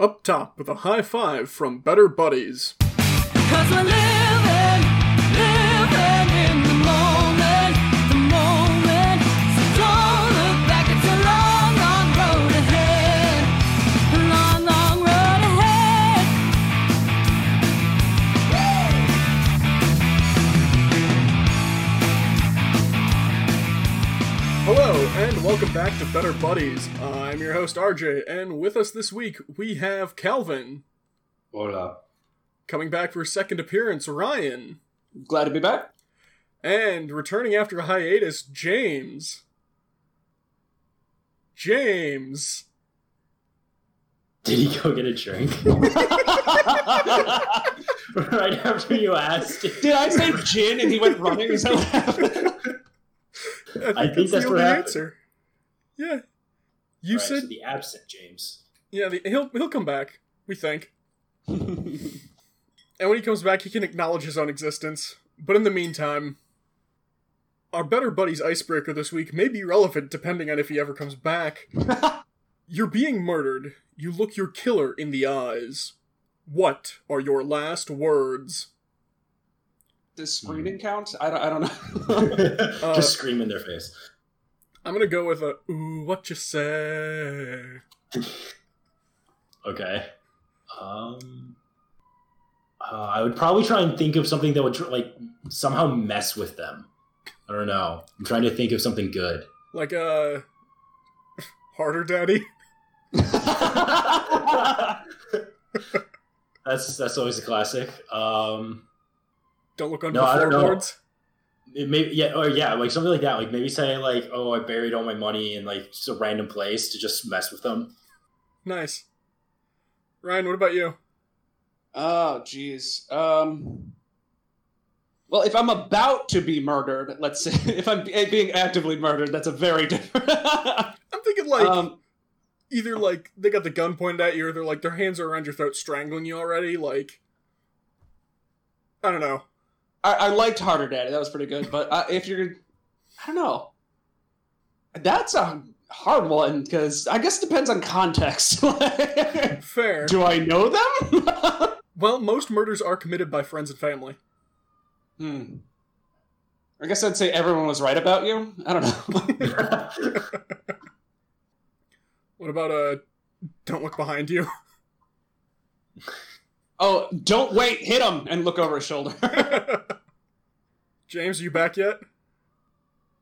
Up top with a high five from Better Buddies. And welcome back to Better Buddies. I'm your host RJ, and with us this week we have Calvin. Hola. Coming back for a second appearance, Ryan. Glad to be back. And returning after a hiatus, James. James. Did he go get a drink? right after you asked. Did I say gin and he went running? Is that what happened? I think that's the what only happened. answer. Yeah. You Right, said so the absent James. yeah. The, he'll he'll come back. We think. And when he comes back, he can acknowledge his own existence. But in the meantime, our Better buddy's icebreaker this week may be relevant depending on if he ever comes back. You're being murdered. You look your killer in the eyes. What are your last words? Does screaming count? I don't, I don't know. Uh, Just scream in their face. I'm gonna go with a ooh, what you say? Okay. Um. Uh, I would probably try and think of something that would tr- like somehow mess with them. I don't know. I'm trying to think of something good. Like uh, harder, daddy. that's that's always a classic. Um. Don't look under No, the I don't know. floorboards. It maybe yeah or yeah like something like that like maybe say like oh I buried all my money in like just a random place to just mess with them. Nice. Ryan, what about you? oh, jeez. Um. Well, if I'm about to be murdered, let's say, if I'm being actively murdered, that's a very different. I'm thinking like um, either like they got the gun pointed at you, or they're like their hands are around your throat, strangling you already. Like, I don't know. I, I liked Harder Daddy. That was pretty good. But uh, if you're, I don't know. That's a hard one because I guess it depends on context. Fair. Do I know them? Well, most murders are committed by friends and family. hmm. I guess I'd say everyone was right about you. I don't know. What about uh, don't look behind you? Oh, don't wait, hit him, and look over his shoulder. James, are you back yet?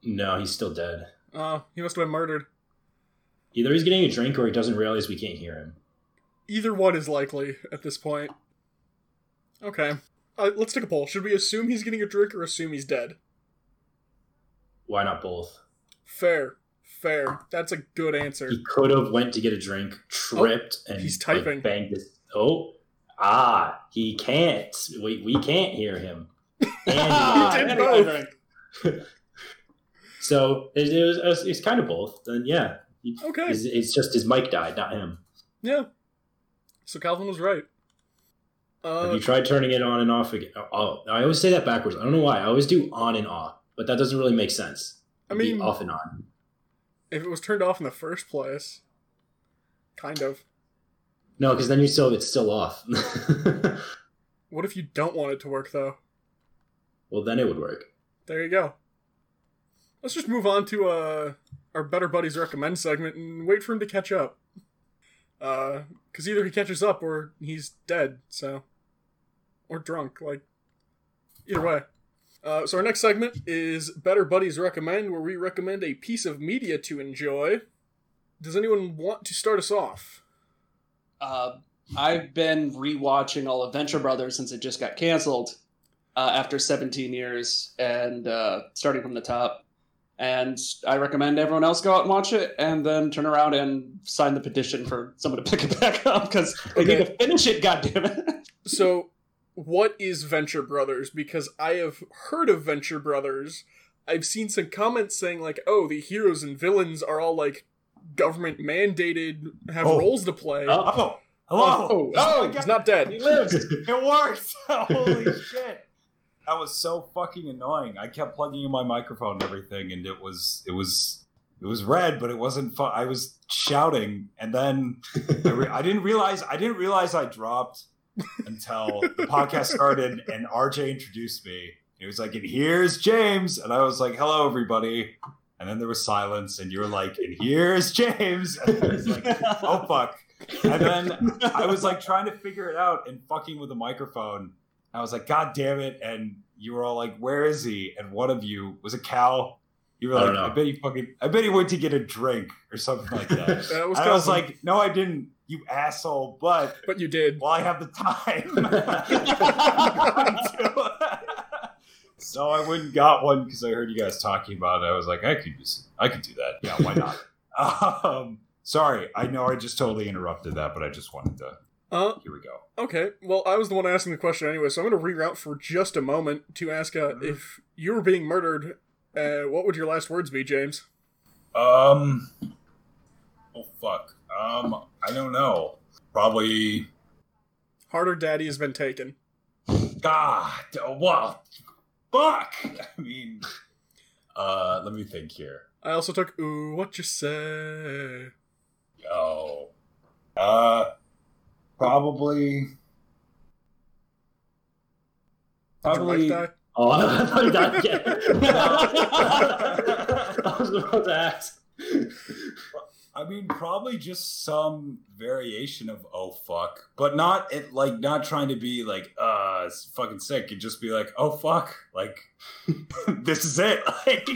no, he's still dead. Uh, he must have been murdered. Either he's getting a drink or he doesn't realize we can't hear him. Either one is likely at this point. Okay. Uh, let's take a poll. Should we assume he's getting a drink or assume he's dead? Why not both? Fair. Fair. That's a good answer. He could have went to get a drink, tripped, and Oh, he's like, typing. banged his. Oh, ah, he can't. We we can't hear him. And so it, it was it's kind of both. Then yeah, Okay. it's, it's just his mic died, not him. Yeah. So Calvin was right. Have Uh, you tried turning it on and off again? Oh, I always say that backwards. I don't know why. I always do on and off, but that doesn't really make sense. I It'd be mean- off and on. if it was turned off in the first place, kind of. No, because then you still it's still off. What if you don't want it to work though? well, then it would work. There you go. Let's just move on to uh our better buddies recommend segment and wait for him to catch up. Uh, because either he catches up or he's dead. So, or drunk. Like, either way. Uh, so our next segment is Better Buddies Recommend, where we recommend a piece of media to enjoy. Does anyone want to start us off? Uh, I've been rewatching all of Venture Brothers since it just got canceled uh, after 17 years and uh, starting from the top. And I recommend everyone else go out and watch it and then turn around and sign the petition for someone to pick it back up because they need to finish it, goddammit. So, what is Venture Brothers? Because I have heard of Venture Brothers. I've seen some comments saying like, "Oh, the heroes and villains are all like government mandated, have Oh. roles to play." Oh, oh. hello. oh, oh, he's not oh, dead. He lives. It works. Holy shit. That was so fucking annoying. I kept plugging in my microphone and everything, and it was it was it was red, but it wasn't fun. I was shouting, and then I, re- I didn't realize I didn't realize I dropped until the podcast started and RJ introduced me. He was like, "And here's James," and I was like, "Hello, everybody." And then there was silence, and you were like, "And here's James," and I was like, "Oh fuck." And then I was like trying to figure it out and fucking with the microphone. I was like, God damn it. And you were all like, Where is he? And one of you was a cow. You were like, don't I, bet he fucking I bet he went to get a drink or something like that. That was I was Calvin, like, No, I didn't, you asshole, but but you did. while I have the time. so I went and got one because I heard you guys talking about it. I was like, I could just I could do that. Yeah, why not? um sorry, I know I just totally interrupted that, but I just wanted to Uh, here we go. okay. Well, I was the one asking the question anyway, so I'm going to reroute for just a moment to ask uh, Mhm. if you were being murdered, uh, what would your last words be, James? Um. Oh fuck. Um. I don't know. Probably. Harder Daddy has been taken. God. Well. Fuck. I mean. Uh. Let me think here. I also took Ooh, what you say? Oh. Uh. Probably. Probably. wife die? Oh, I thought he died again. I was about to ask. I mean, probably just some variation of "oh fuck," but not it like not trying to be like "uh, it's fucking sick." It'd just be like "oh fuck," like this is it. Like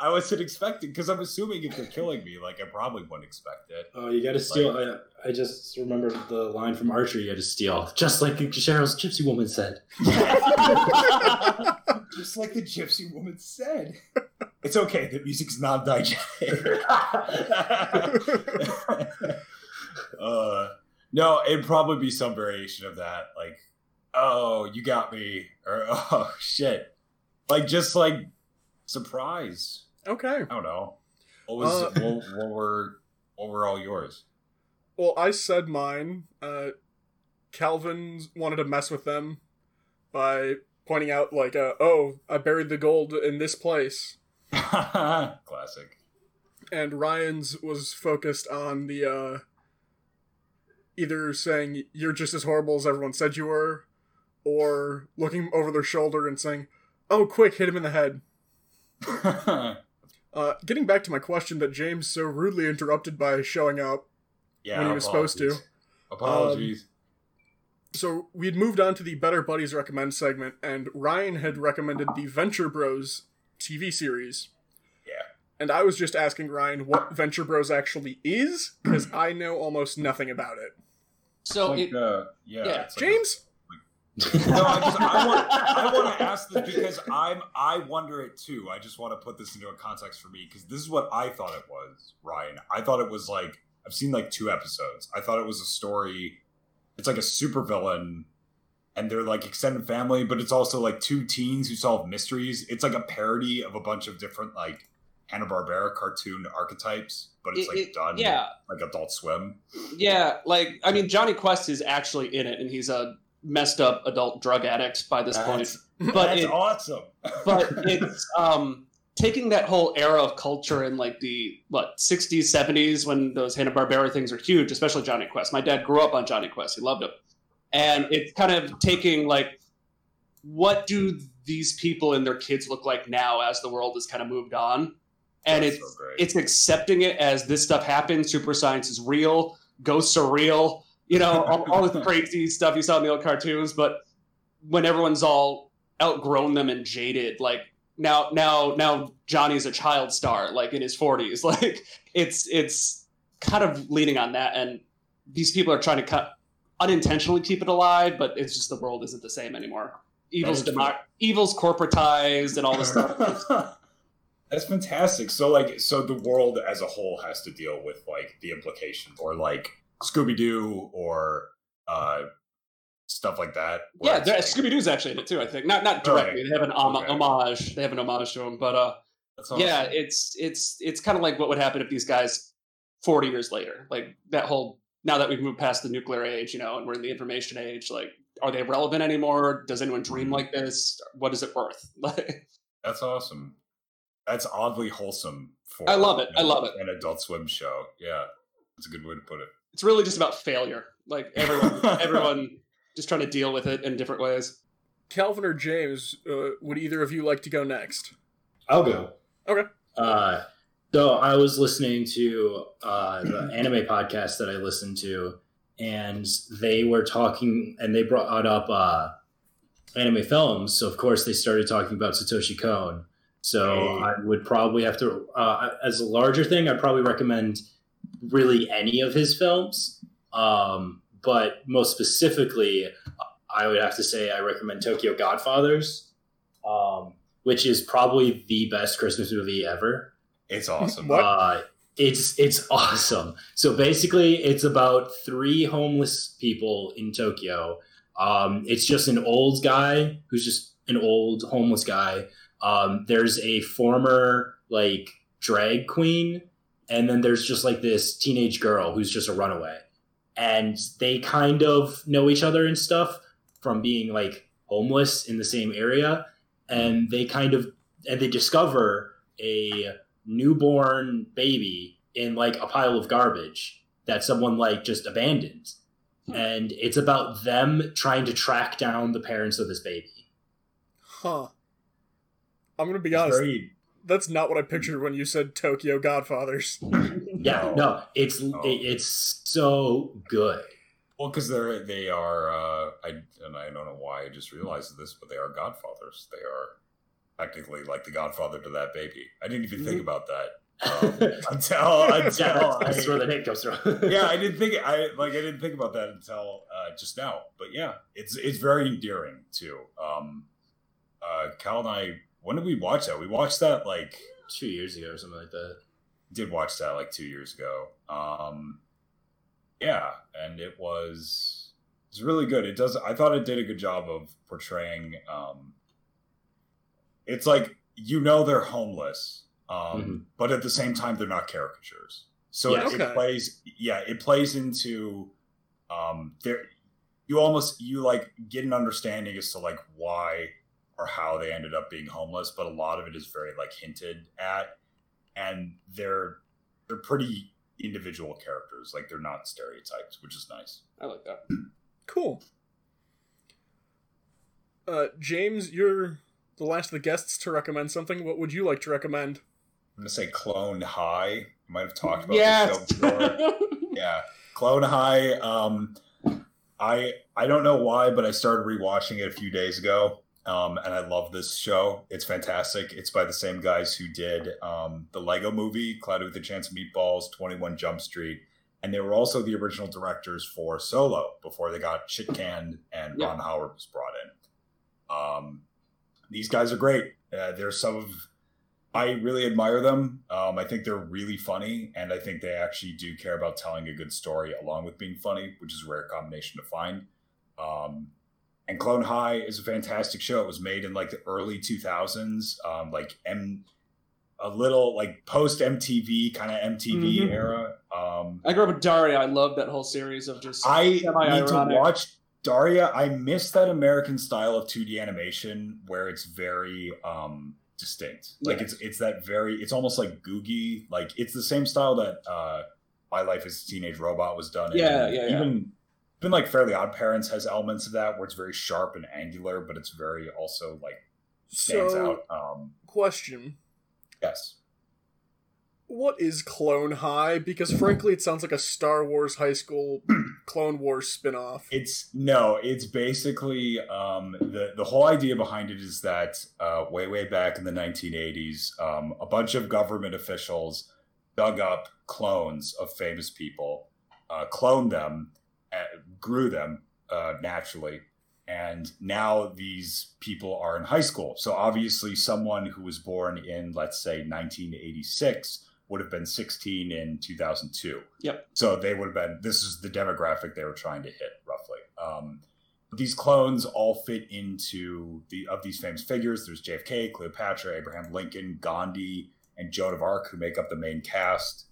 I wasn't expecting because I'm assuming if they're killing me, like I probably wouldn't expect it. Oh, you got to steal. I, I just remembered the line from Archer. You got to steal, just like Cheryl's gypsy woman said. Just like the gypsy woman said. It's okay. The music's not diegetic. uh, no, it'd probably be some variation of that. Like, oh, you got me, or oh shit, like just like surprise. okay. I don't know. What was Uh, what, what were what were all yours? Well, I said mine. Uh, Calvin wanted to mess with them by pointing out, like, uh, oh, I buried the gold in this place. Classic. and Ryan's was focused on the uh either saying you're just as horrible as everyone said you were or looking over their shoulder and saying, "Oh, quick, hit him in the head." Uh getting back to my question that James so rudely interrupted by showing up. yeah, When he was supposed to. apologies. Apologies. So, we'd moved on to the Better Buddies recommend segment and Ryan had recommended the Venture Bros TV series. Yeah. And I was just asking Ryan what Venture Bros actually is because I know almost nothing about it. So Like, it, uh, yeah, yeah, it's like a- James, no, I just I want I want to ask this because I'm I wonder it too. I just want to put this into a context for me because this is what I thought it was, Ryan. I thought it was like I've seen like two episodes. I thought it was a story. It's like a supervillain, and they're like extended family, but it's also like two teens who solve mysteries. It's like a parody of a bunch of different like Hanna Barbera cartoon archetypes, but it's it- like it- done yeah, like Adult Swim. yeah. Like I mean, Jonny Quest is actually in it, and he's a messed up adult drug addict by this point. But that's it, awesome. but it's um taking that whole era of culture in like the what 60s 70s when those hanna-barbera things are huge especially jonny quest my dad grew up on jonny quest he loved him and it's kind of taking like what do these people and their kids look like now as the world has kind of moved on? And That's it's so it's accepting it as this stuff happens super science is real ghosts are real you know all, all this crazy stuff you saw in the old cartoons but when everyone's all outgrown them and jaded like now now now johnny's a child star like in his 40s like it's it's kind of leaning on that and these people are trying to cut unintentionally keep it alive but it's just the world isn't the same anymore evil's That is demo- evil's corporatized and all this stuff That's fantastic. So like so the world as a whole has to deal with like the implications or like Scooby Doo or uh stuff like that. yeah like- scooby-doo's actually in it too i think not not directly okay. they have an hom- Okay. homage they have an homage to him but uh awesome. yeah it's it's it's kind of like what would happen if these guys 40 years later like that whole now that we've moved past the nuclear age you know and we're in the information age like are they relevant anymore does anyone dream like this what is it worth like That's awesome. That's oddly wholesome for. I love it. you know, I love it. An Adult Swim show. Yeah, that's a good way to put it. It's really just about failure. Like everyone, everyone just trying to deal with it in different ways. Calvin or James, uh, would either of you like to go next? I'll go. Okay. Uh, so I was listening to uh, the anime podcast that I listened to, and they were talking, and they brought up uh, anime films. So of course they started talking about Satoshi Kon. So. I would probably have to, uh, as a larger thing, I'd probably recommend really any of his films. Um, but most specifically, I would have to say I recommend Tokyo Godfathers, um, which is probably the best Christmas movie ever. It's awesome. What? Uh, it's it's awesome. So basically, it's about three homeless people in Tokyo. Um, it's just an old guy who's just an old homeless guy. Um, there's a former like drag queen, and then there's just like this teenage girl who's just a runaway, and they kind of know each other and stuff from being like homeless in the same area, and they kind of and they discover a newborn baby in like a pile of garbage that someone like just abandoned. And it's about them trying to track down the parents of this baby. Huh. I'm gonna be It's honest. very That's not what I pictured when you said Tokyo Godfathers. Yeah, no, it's No. it, it's so good. well because they're they are. Uh, I and I don't know why I just realized this, but they are godfathers. They are technically like the godfather to that baby. I didn't even think Mhm. about that um, until until Yeah, that's, that's I- where the name comes from. yeah, I didn't think I like I didn't think about that until uh, just now. But yeah, it's it's very endearing too. Um, uh, Cal and I, when did we watch that? We watched that like two years ago or something like that. did watch that like two years ago. Um, yeah, and it was it's really good. It does. I thought it did a good job of portraying. Um, it's like you know they're homeless, um, Mhm. but at the same time they're not caricatures. So Yes. it, Okay. it plays. Yeah, it plays into um, there. You almost you like get an understanding as to like why or how they ended up being homeless, but a lot of it is very like hinted at, and they're they're pretty individual characters. Like they're not stereotypes, which is nice. I like that. Cool. Uh, James, you're the last of the guests to recommend something. What would you like to recommend? I'm gonna say Clone High. I might have talked about Yes. this show before. yeah, Clone High. Um, I I don't know why, but I started rewatching it a few days ago, um, and I love this show. It's fantastic. It's by the same guys who did um, the Lego Movie, Cloudy with a Chance of Meatballs, Twenty One Jump Street, and they were also the original directors for Solo before they got shit canned and Yeah. Ron Howard was brought in. Um, these guys are great. Uh, they're some of I really admire them. Um, I think they're really funny, and I think they actually do care about telling a good story along with being funny, which is a rare combination to find. Um, and Clone High is a fantastic show. It was made in like the early 2000s, um, like M, a little like post MTV kind of MTV Mhm. era. Um, I grew up with Daria. I love that whole series of just I need to watch Daria. I miss that American style of 2D animation where it's very um distinct. Like Yeah. it's it's that very it's almost like Googie. Like it's the same style that uh My Life as a Teenage Robot was done in. Yeah, yeah, yeah. Even even like Fairly Odd Parents has elements of that where it's very sharp and angular, but it's very also like stands So, out. Um question: yes. What is Clone High? Because frankly, it sounds like a Star Wars High School Clone Wars spin-off. It's no, it's basically um, the the whole idea behind it is that uh, way way back in the 1980s, um, a bunch of government officials dug up clones of famous people, uh, cloned them, uh, grew them uh, naturally, and now these people are in high school. So obviously, someone who was born in let's say 1986 would have been 16 in 2002. Yep. So they would have been. This is the demographic they were trying to hit roughly. Um, these clones all fit into the of these famous figures. There's JFK, Cleopatra, Abraham Lincoln, Gandhi, and Joan of Arc, who make up the main cast.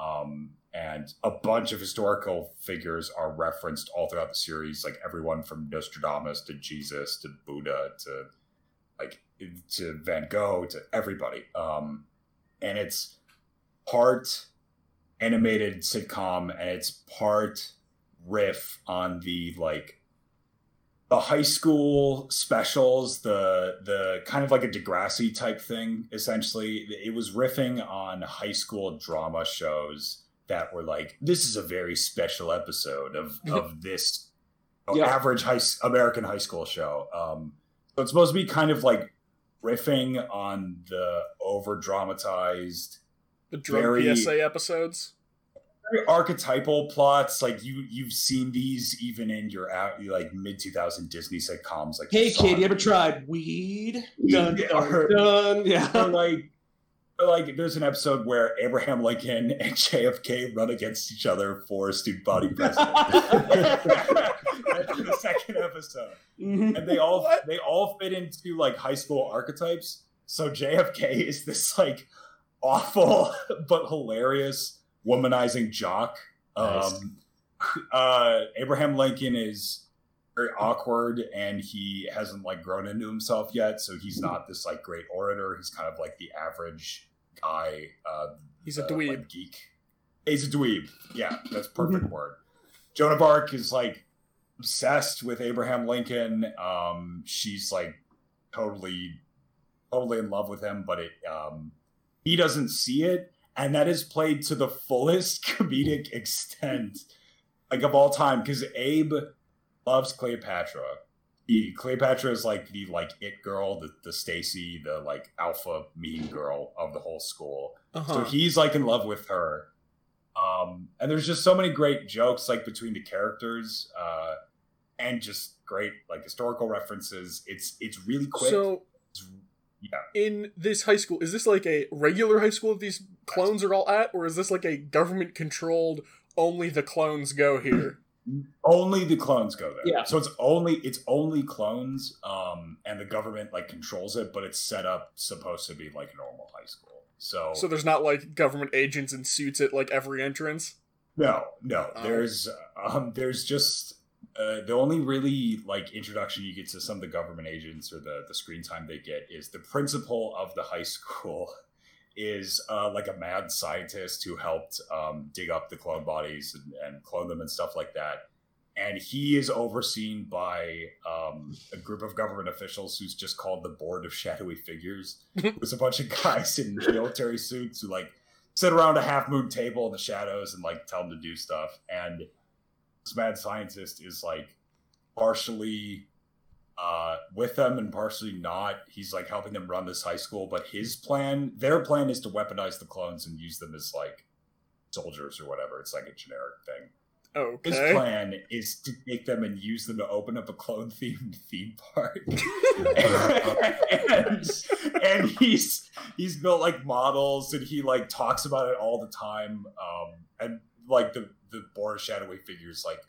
Um, and a bunch of historical figures are referenced all throughout the series, like everyone from Nostradamus to Jesus to Buddha to like to Van Gogh to everybody. Um, and it's part animated sitcom and it's part riff on the like the high school specials, the the kind of like a Degrassi type thing. Essentially, it was riffing on high school drama shows that were like, this is a very special episode of of this Yeah. average high American high school show. Um, so it's supposed to be kind of like riffing on the over dramatized The drug Very- PSA episodes. very archetypal plots. Like you, you've seen these even in your out like mid two thousand Disney sitcoms. Like Hey, Saw- kid, you ever tried weed? Dun, Yeah, dun, or- or Yeah. like, or like there's an episode where Abraham Lincoln and JFK run against each other for student body president. The second episode, Mhm. and they all What? they all fit into like high school archetypes. So JFK is this like awful but hilarious womanizing jock. Nice. Um, uh, Abraham Lincoln is very awkward and he hasn't like grown into himself yet, so he's not this like great orator. He's kind of like the average guy. Uh, He's a uh, dweeb. like, geek. He's a dweeb. Yeah, that's perfect word. Joan of Arc is like obsessed with Abraham Lincoln. Um, she's like totally, totally in love with him, but it um, he doesn't see it, and that is played to the fullest comedic extent, like of all time. Because Abe loves Cleopatra. He, Cleopatra is like the like it girl, the the Stacy, the like alpha mean girl of the whole school. So Uh-huh. he's like in love with her. Um, and there's just so many great jokes like between the characters, uh, and just great like historical references. It's it's really quick. So It's- yeah, in this high school, is this like a regular high school that these clones are all at, or is this like a government controlled only the clones go here? only the clones go there. Yeah. So it's only it's only clones, um, and the government like controls it, but it's set up supposed to be like a normal high school. So, So there's not like government agents in suits at like every entrance. No, no. Oh. There's um there's just uh, the only really like introduction you get to some of the government agents or the the screen time they get is the principal of the high school is uh, like a mad scientist who helped um, dig up the clone bodies and, and clone them and stuff like that. And he is overseen by um, a group of government officials who's just called the Board of Shadowy Figures. It's a bunch of guys in military suits who like sit around a half moon table in the shadows and like tell them to do stuff. And this mad scientist is like partially uh, with them and partially not. He's like helping them run this high school, but his plan, their plan is to weaponize the clones and use them as like soldiers or whatever. It's like a generic thing. Oh his plan is to take them and use them to open up a clone themed theme park. and, and he's he's built like models and he like talks about it all the time. Um, and like the the Board of shadowy figures like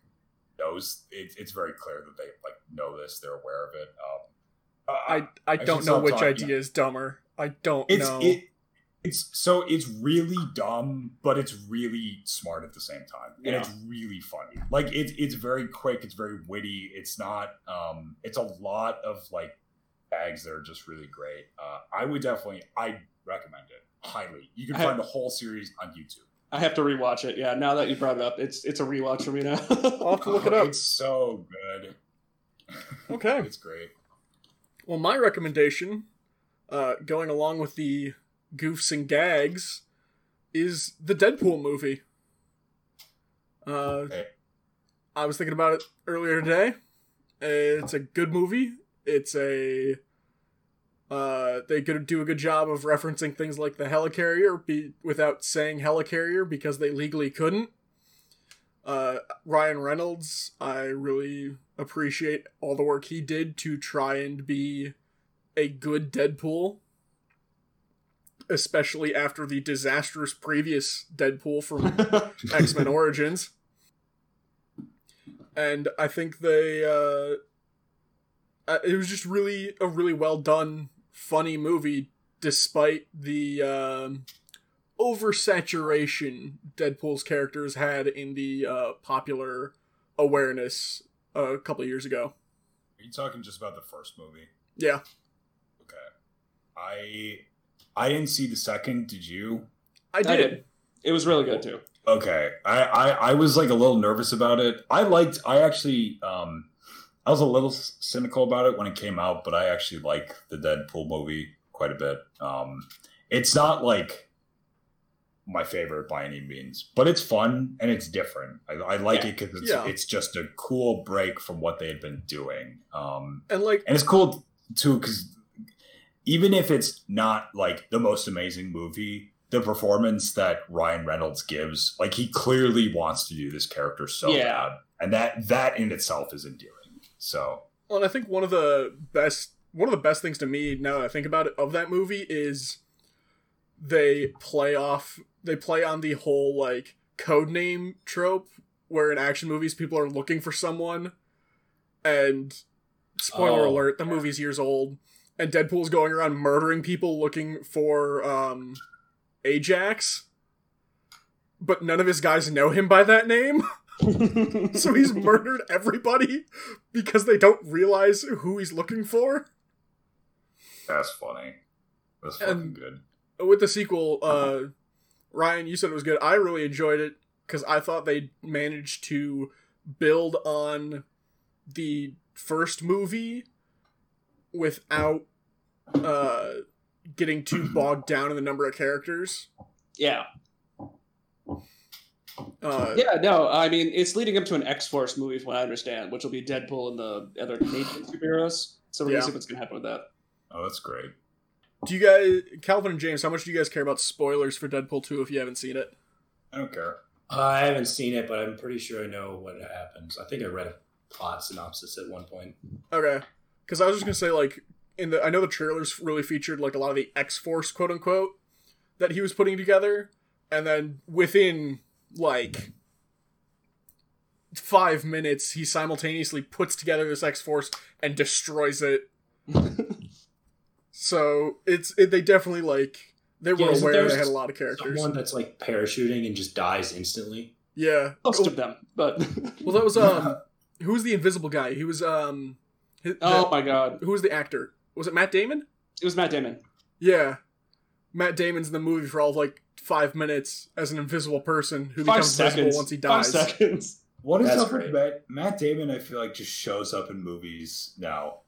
knows it, it's very clear that they like know this, they're aware of it. Um, uh, I I should don't know which talking. idea is dumber. I don't it's know. it it's so it's really dumb but it's really smart at the same time and Yeah. it's really funny like it's it's very quick it's very witty it's not um it's a lot of like bags that are just really great uh i would definitely i recommend it highly you can I- find the whole series on youtube I have to rewatch it. Yeah, now that you brought it up, it's it's a rewatch for me now. I'll have to look it up. it's so good Okay. it's great Well, my recommendation, uh, going along with the goofs and gags, is the Deadpool movie. Uh, Okay. I was thinking about it earlier today. It's a good movie. It's a uh, they could do a good job of referencing things like the helicarrier be, without saying helicarrier because they legally couldn't. Uh, Ryan Reynolds, I really appreciate all the work he did to try and be a good Deadpool, especially after the disastrous previous Deadpool from X Men Origins. And I think they, uh, uh, it was just really a really well done, funny movie, despite the um, oversaturation Deadpool's characters had in the uh, popular awareness uh, a couple years ago. are you talking just about the first movie Yeah, okay i i didn't see the second did you I did. I did. It was really good too. Okay, I, I I was like a little nervous about it. I liked. I actually um, I was a little cynical about it when it came out, but I actually like the Deadpool movie quite a bit. Um, it's not like my favorite by any means, but it's fun and it's different. I, I like Yeah. it because it's, Yeah. it's just a cool break from what they had been doing. Um, And like, and it's cool too because even if it's not like the most amazing movie the performance that ryan reynolds gives like he clearly wants to do this character so Yeah. bad and that that in itself is endearing so well, and I think one of the best, one of the best things to me now that I think about it of that movie is they play off, they play on the whole like code name trope where in action movies people are looking for someone, and spoiler Oh, alert, the movie's years old, and Deadpool's going around murdering people looking for um Ajax. But none of his guys know him by that name. So he's murdered everybody because they don't realize who he's looking for. that's funny that's And- fucking good With the sequel, uh, Ryan, you said it was good. I really enjoyed it because I thought they managed to build on the first movie without uh, getting too bogged down in the number of characters. yeah. Uh, Yeah, no, I mean it's leading up to an X Force movie, from what I understand, which will be Deadpool and the other Canadian superheroes. So we're Yeah. gonna see what's gonna happen with that. oh that's great Do you guys, Calvin and James, how much do you guys care about spoilers for Deadpool 2 if you haven't seen it? i don't care I haven't seen it, but I'm pretty sure I know what happens. I think I read a plot synopsis at one point. Okay, because I was just gonna say like in the I know the trailers really featured like a lot of the X Force quote unquote that he was putting together, and then within like five minutes he simultaneously puts together this X Force and destroys it. so it's it, they definitely like they were Yeah, aware they had a lot of characters. Someone that's like parachuting and just dies instantly. Yeah. Most of them, but Well, that was um, who was the invisible guy? He was um, hi- oh the- my god, who was the actor? Was it Matt Damon? it was Matt Damon. Yeah. Matt Damon's in the movie for all of like five minutes as an invisible person who Five becomes seconds. visible once he dies. Five dies. seconds. what is That's up great. with matt, matt damon i feel like just shows up in movies now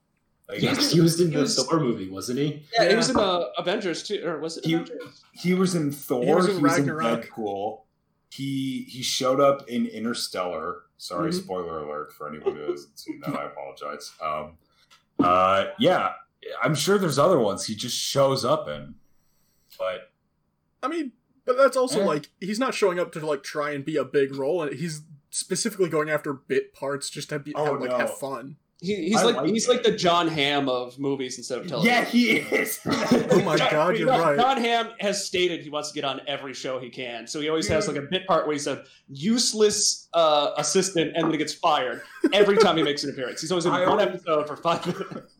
like, Yes, he was in He the was- Thor movie, wasn't he? Yeah, Yeah. he was in the Avengers too, or was it He- Avengers? He was in Thor. He was in he was in Deadpool. He he showed up in Interstellar. Sorry, Mhm. spoiler alert for anyone who hasn't seen that. I apologize. Um, uh, yeah, I'm sure there's other ones he just shows up in, but I mean, but that's also like he's not showing up to like try and be a big role, and he's specifically going after bit parts just to be Oh, have, like no. have fun. He, he's I like, like he's like the Jon Hamm of movies instead of television. yeah, he is. Oh my god, you're John, right. Jon Hamm has stated he wants to get on every show he can, so he always has like a bit part where he's a useless uh, assistant and then he gets fired every time he makes an appearance. He's always in I one always- episode for five minutes.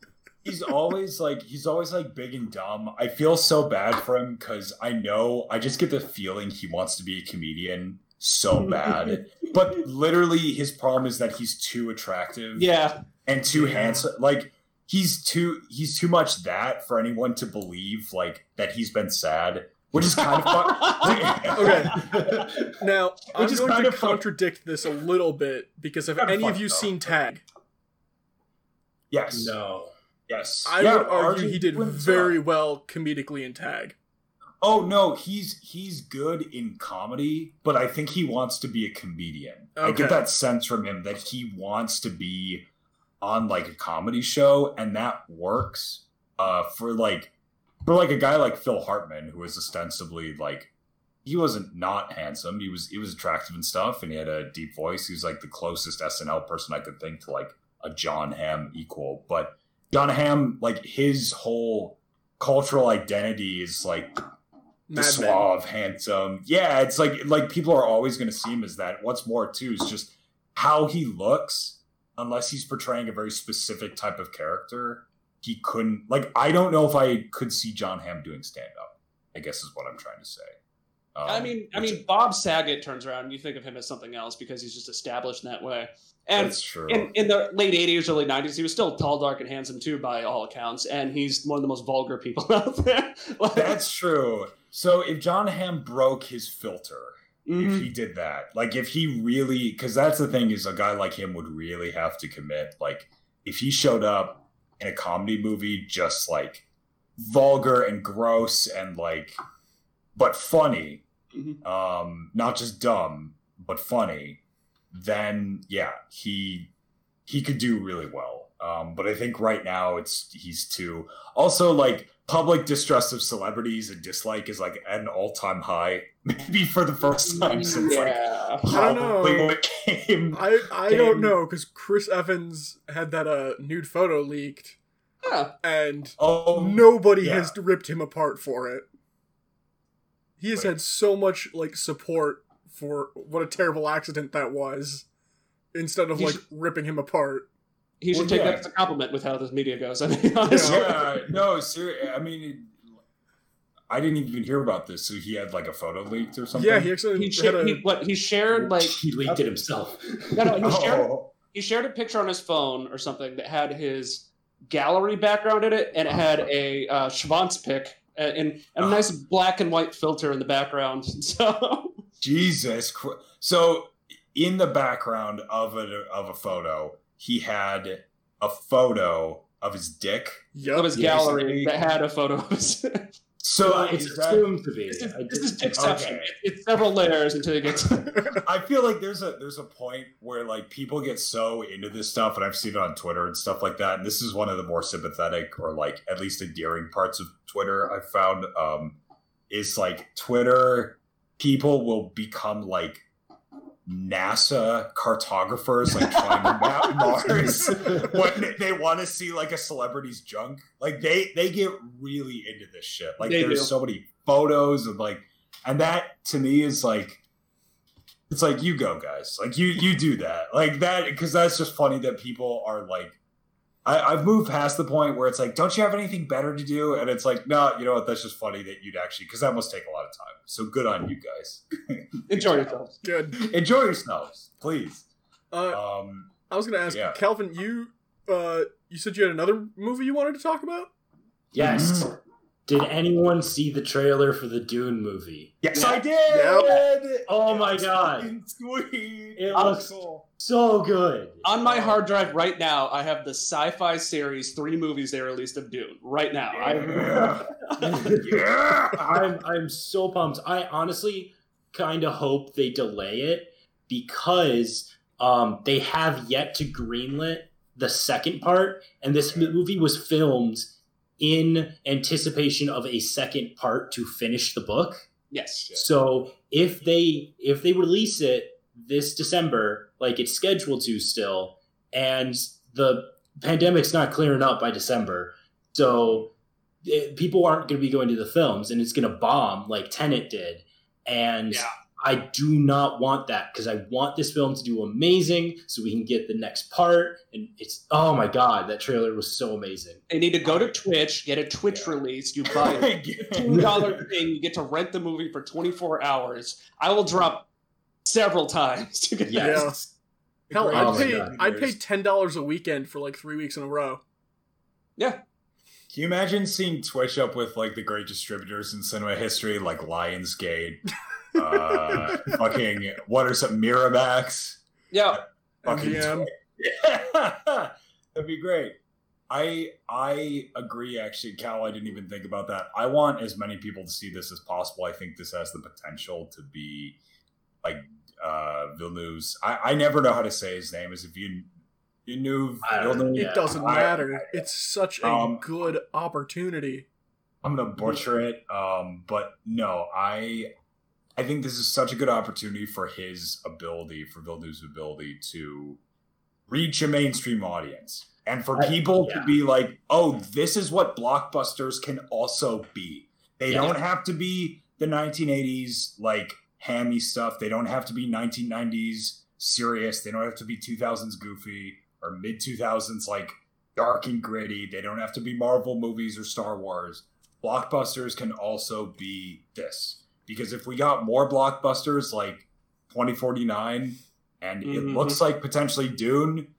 He's always like he's always like big and dumb. I feel so bad for him because I know I just get the feeling he wants to be a comedian so bad. but literally, his problem is that he's too attractive. Yeah, and too Yeah. handsome. Like he's too he's too much that for anyone to believe like that he's been sad, which is kind of fun. Okay. Now, I'm Which is going kind to of fun. contradict this a little bit because have Kinda any of fun, you though. seen Tag? yes. No. Yes. I Yeah, would argue RJ he did very well comedically in Tag. Oh no, he's he's good in comedy, but I think he wants to be a comedian. I get that sense from him that he wants to be on like a comedy show, and that works. Uh, for like for like a guy like Phil Hartman, who is ostensibly like he wasn't not handsome. He was he was attractive and stuff, and he had a deep voice. He was like the closest SNL person I could think to like a Jon Hamm equal. But Jon Hamm, like his whole cultural identity is like the suave, handsome. Yeah, it's like like people are always going to see him as that. What's more too is just how he looks. Unless he's portraying a very specific type of character, he couldn't. Like, I don't know if I could see Jon Hamm doing stand up. I guess is what I'm trying to say. Um, I mean, I mean, Bob Saget turns around and you think of him as something else because he's just established in that way. And that's true. in, in the late 80s, early 90s, he was still tall, dark, and handsome too, by all accounts. And he's one of the most vulgar people out there. Like- That's true. So if Jon Hamm broke his filter, Mhm. if he did that, like if he really, because that's the thing is a guy like him would really have to commit. Like if he showed up in a comedy movie, just like vulgar and gross and like, but funny, Mhm. um, not just dumb but funny, then yeah, he he could do really well. Um, but I think right now it's he's too. Also, like public distrust of celebrities and dislike is like an all time high, maybe for the first time since like yeah. I don't know. probably when it came. I I don't know because Chris Evans had that uh nude photo leaked, Yeah. and Oh nobody yeah. has ripped him apart for it. He has Wait. had so much like support for what a terrible accident that was, instead of He like should- ripping him apart. He should Well, take yeah. that as a compliment with how this media goes. I mean, honestly. yeah, no, seriously. I mean, I didn't even hear about this. So he had like a photo leaked or something. Yeah, he actually He, had shared, a. he, what, he shared, like, he leaked it himself. no, no, he shared, Oh, he shared a picture on his phone or something that had his gallery background in it, and it had a uh, Schwanz pic uh, and, and a Oh. nice black and white filter in the background. So, Jesus. Christ. So in the background of a of a photo, he had a photo of his dick. of his gallery basically- that had a photo of his. So Well, it's is assumed to be. this is, I this is Dickception. Okay. It, it's several layers until you get to. I feel like there's a there's a point where like people get so into this stuff, and I've seen it on Twitter and stuff like that. And this is one of the more sympathetic or like at least endearing parts of Twitter I've found. Um, is like Twitter people will become like NASA cartographers, like trying to map Mars when they want to see like a celebrity's junk. Like they they get really into this shit. Like They there's do. so many photos of like, and that to me is like it's like you go guys like you you do that like that because that's just funny that people are like I, i've moved past the point where it's like don't you have anything better to do and it's like no you know what that's just funny that you'd actually because that must take a lot of time so good on you guys Enjoy yourselves. Good. enjoy yourselves please Uh, um I was gonna ask yeah. Calvin. You uh, you said you had another movie you wanted to talk about. yes. Did anyone see the trailer for the Dune movie? yes i did Oh my god. sweet It Oh, looks- cool. So good. On my hard drive right now, I have the sci-fi series three movies they released of Dune. Right now, yeah. yeah. I'm I'm so pumped. I honestly kind of hope they delay it because um, they have yet to greenlit the second part, and this movie was filmed in anticipation of a second part to finish the book. yes. So if they if they release it this December, like it's scheduled to still, and the pandemic's not clearing up by December, so it, people aren't going to be going to the films, and it's going to bomb like Tenet did, and. Yeah. I do not want that because I want this film to do amazing so we can get the next part. And it's, oh my God, that trailer was so amazing. They need to go to Twitch, get a Twitch Yeah. release. You buy a two dollar thing, you get to rent the movie for twenty four hours. I will drop several times to get Yes. that. Hell, Oh I'd my pay I'd pay ten dollars a weekend for like three weeks in a row. Yeah, Can you imagine seeing Twitch up with like the great distributors in cinema history, like Lionsgate, uh, fucking what are some Miramax? yeah. Fucking MGM. That'd be great. I I agree. Actually, Cal, I didn't even think about that. I want as many people to see this as possible. I think this has the potential to be like uh Villeneuve's. I, I never know how to say his name. Is if you you I don't know. Villeneuve? It doesn't I- matter. It's such a Um, good opportunity. I'm gonna butcher it, um, but no, I I think this is such a good opportunity for his ability, for Villeneuve's ability to reach a mainstream audience, and for I- people yeah. to be like, "Oh, this is what blockbusters can also be." They Yeah. don't have to be the 1980s like hammy stuff. They don't have to be 1990s serious. They don't have to be 2000s goofy or mid 2000s like dark and gritty. They don't have to be Marvel movies or Star Wars blockbusters can also be this because if we got more blockbusters like 2049 and it Mhm. looks like potentially Dune,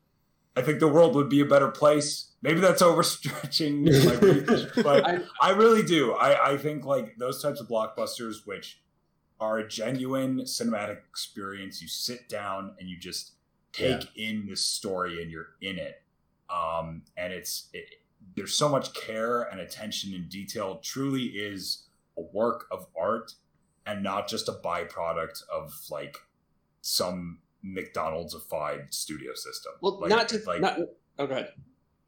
I think the world would be a better place. Maybe that's overstretching my reach, but I- I really do. I, I think like those types of blockbusters, which are a genuine cinematic experience, you sit down and you just take in this story and you're in it. Um, and it's it, there's so much care and attention and detail. It truly is a work of art and not just a byproduct of like some McDonald'sified studio system. Well, Like- not to like not. Oh, go ahead.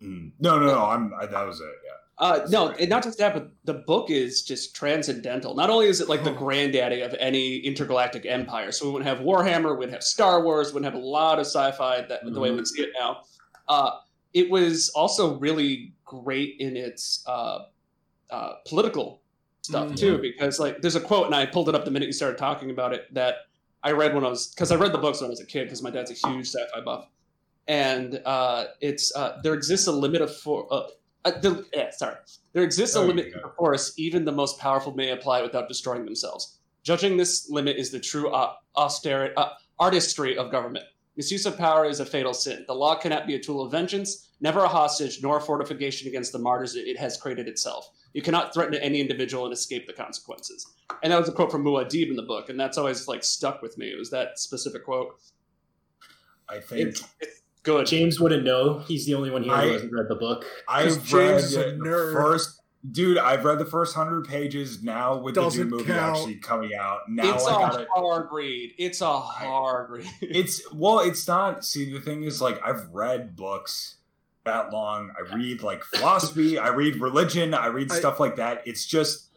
mm, no, no, no. I'm I, that was it. Yeah. Uh, no, and not just that, but the book is just transcendental. Not only is it like the Oh. granddaddy of any intergalactic empire, so we wouldn't have Warhammer, we wouldn't have Star Wars, we wouldn't have a lot of sci-fi that the way we see it now. Uh, it was also really great in its uh, uh, political stuff Mhm. too, because like there's a quote, and I pulled it up the minute you started talking about it that I read when I was because I read the books when I was a kid because my dad's a huge sci-fi buff, and uh, it's uh, there exists a limit of for. Uh, uh, the, yeah, sorry. There exists a There you limit go. to force even the most powerful may apply without destroying themselves. Judging this limit is the true uh, austerity, uh, artistry of government. Misuse of power is a fatal sin. The law cannot be a tool of vengeance, never a hostage, nor a fortification against the martyrs it has created itself. You cannot threaten any individual and escape the consequences. And that was a quote from Muad'Dib in the book, and that's always like stuck with me. It was that specific quote. I think It's, it's good. James wouldn't know. He's the only one here I- who hasn't read the book. I've James read is the first. Dude, I've read the first hundred pages. Now with Doesn't the new movie count. actually coming out, now it's I a got it. hard read. It's a hard read. It's well, it's not. See, the thing is, like, I've read books that long. I read like philosophy. I read religion. I read I- stuff like that. It's just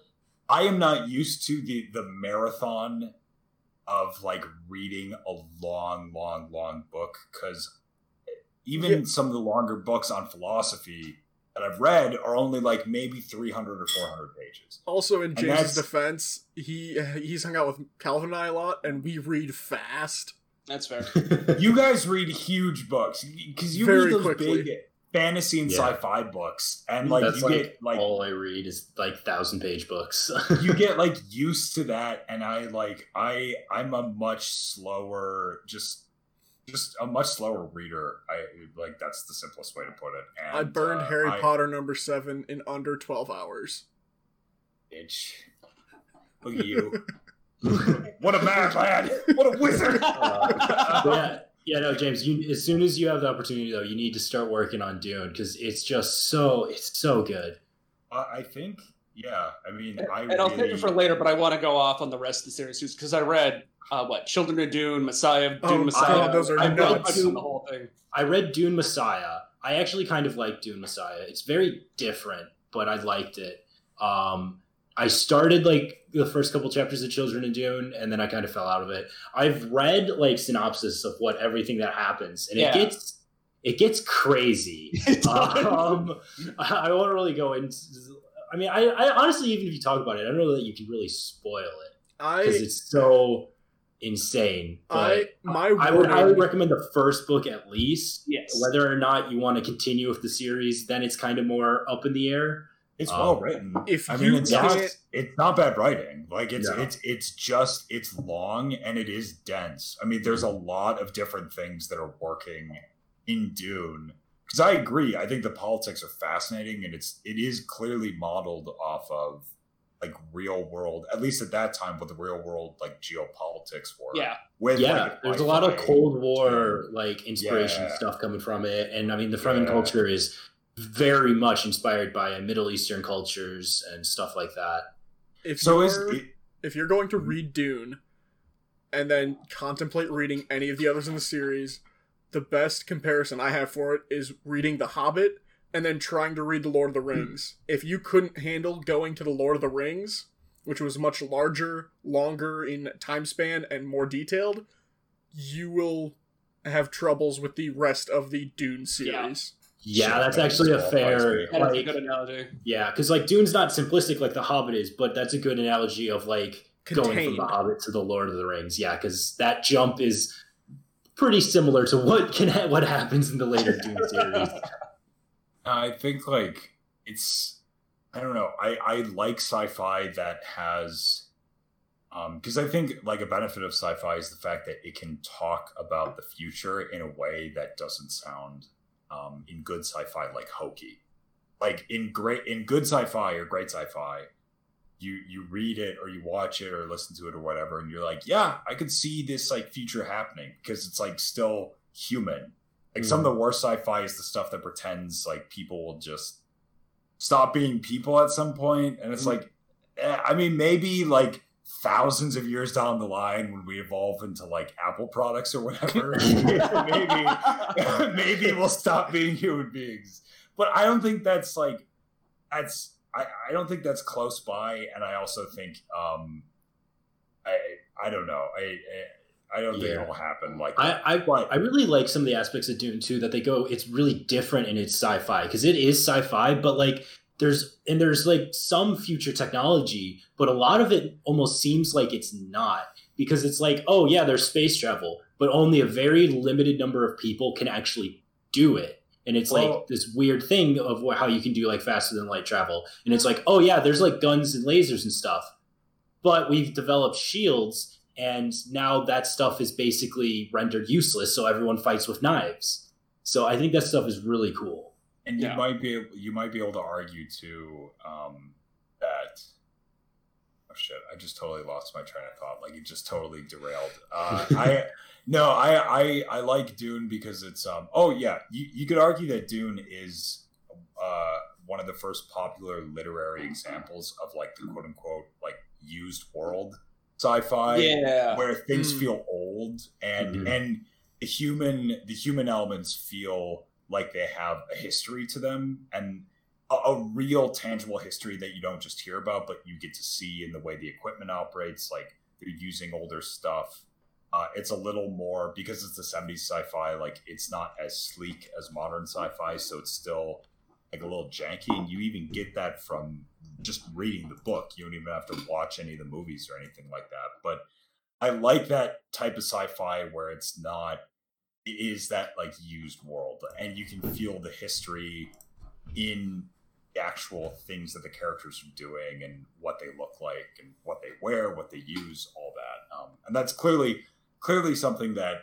I am not used to the the marathon of like reading a long, long, long book because even Yeah. some of the longer books on philosophy that I've read are only like maybe 300 or 400 pages. Also, in And James's defense, he he's hung out with Calvin and I a lot, and we read fast. That's fair. You guys read huge books because you Very read those quickly. big fantasy and Yeah. sci-fi books, and like That's you like, get like all I read is like thousand page books. you get like used to that, and I like I I'm a much slower just just a much slower reader. I like that's the simplest way to put it. And, I burned uh, Harry I- Potter number seven in under twelve hours. Bitch. Look at you. what a mad lad! What a wizard! Uh, yeah, yeah, no, James. You as soon as you have the opportunity, though, you need to start working on Dune because it's just so it's so good. Uh, I think, yeah. I mean, I and I'll save it for later, but I want to go off on the rest of the series because I read uh, what Children of Dune, Messiah, Dune Oh, Messiah. God, those are I read. Dune, the whole thing. I read Dune Messiah. I actually kind of like Dune Messiah. It's very different, but I liked it. Um, I started like the first couple chapters of Children of Dune, and then I kind of fell out of it. I've read like synopsis of what everything that happens, and Yeah. it gets it gets crazy. um, I, I won't really go into. I mean, I, I honestly, even if you talk about it, I don't know that you can really spoil it because it's so insane. I my I would highly warning- recommend the first book at least. Yes. Whether or not you want to continue with the series, then it's kind of more up in the air. It's Um, well written. if I mean, it's not can't- it's not bad writing. Like it's No. it's it's just it's long and it is dense. I mean, there's a lot of different things that are working in Dune. Because I agree, I think the politics are fascinating, and it's it is clearly modeled off of like real world, at least at that time, what the real world like geopolitics were. Yeah. with yeah, like, there's a lot of Cold War like inspiration Yeah. stuff coming from it, and I mean the Fremen Yeah. culture is very much inspired by Middle Eastern cultures and stuff like that. if So you're, is it, if you're going to read Dune and then contemplate reading any of the others in the series, the best comparison I have for it is reading The Hobbit and then trying to read The Lord of the hmm. Rings. if you couldn't handle going to The Lord of the Rings, which was much larger, longer in time span, and more detailed, you will have troubles with the rest of the Dune series. Yeah, Shit, that's actually a fair fascinating. That is a good analogy. yeah, because like Dune's not simplistic like The Hobbit is, but that's a good analogy of like going from The Hobbit to The Lord of the Rings. Yeah, because that jump is pretty similar to what can ha- what happens in the later Dune series. I think like it's I don't know. I I like sci-fi that has um because I think like a benefit of sci-fi is the fact that it can talk about the future in a way that doesn't sound um, in good sci-fi like hokey. Like in great in good sci-fi or great sci-fi, you you read it or you watch it or listen to it or whatever, and you're like, yeah, I could see this like future happening because it's like still human. Like some of the worst sci-fi is the stuff that pretends like people will just stop being people at some point, and it's Mhm. like, eh, I mean, maybe like thousands of years down the line when we evolve into like Apple products or whatever, maybe maybe we'll stop being human beings. But I don't think that's like that's I, I don't think that's close by, and I also think um I I don't know I I don't think Yeah. it'll happen like I, that. I But- I really like some of the aspects of Dune too that they go it's really different in its sci-fi because it is sci-fi but like there's and there's like some future technology but a lot of it almost seems like it's not because it's like oh yeah there's space travel but only a very limited number of people can actually do it. And it's like this weird thing of how you can do like faster than light travel. And it's like oh yeah there's like guns and lasers and stuff but we've developed shields and now that stuff is basically rendered useless so everyone fights with knives. So i think that stuff is really cool and you Yeah. might be able, you might be able to argue too um, that oh shit I just totally lost my train of thought like it just totally derailed uh, I no I, I I like Dune because it's um oh yeah you, you could argue that Dune is uh, one of the first popular literary examples of like the quote unquote like used world sci-fi yeah. where things Mm. feel old and Mhm. and the human the human elements feel like they have a history to them and a, a real tangible history that you don't just hear about but you get to see in the way the equipment operates like they're using older stuff. Uh, it's a little more because it's the 70s sci-fi like it's not as sleek as modern sci-fi so it's still like a little janky and you even get that from just reading the book. You don't even have to watch any of the movies or anything like that but i like that type of sci-fi where it's not it is that like used world and you can feel the history in the actual things that the characters are doing and what they look like and what they wear what they use all that um, and that's clearly clearly something that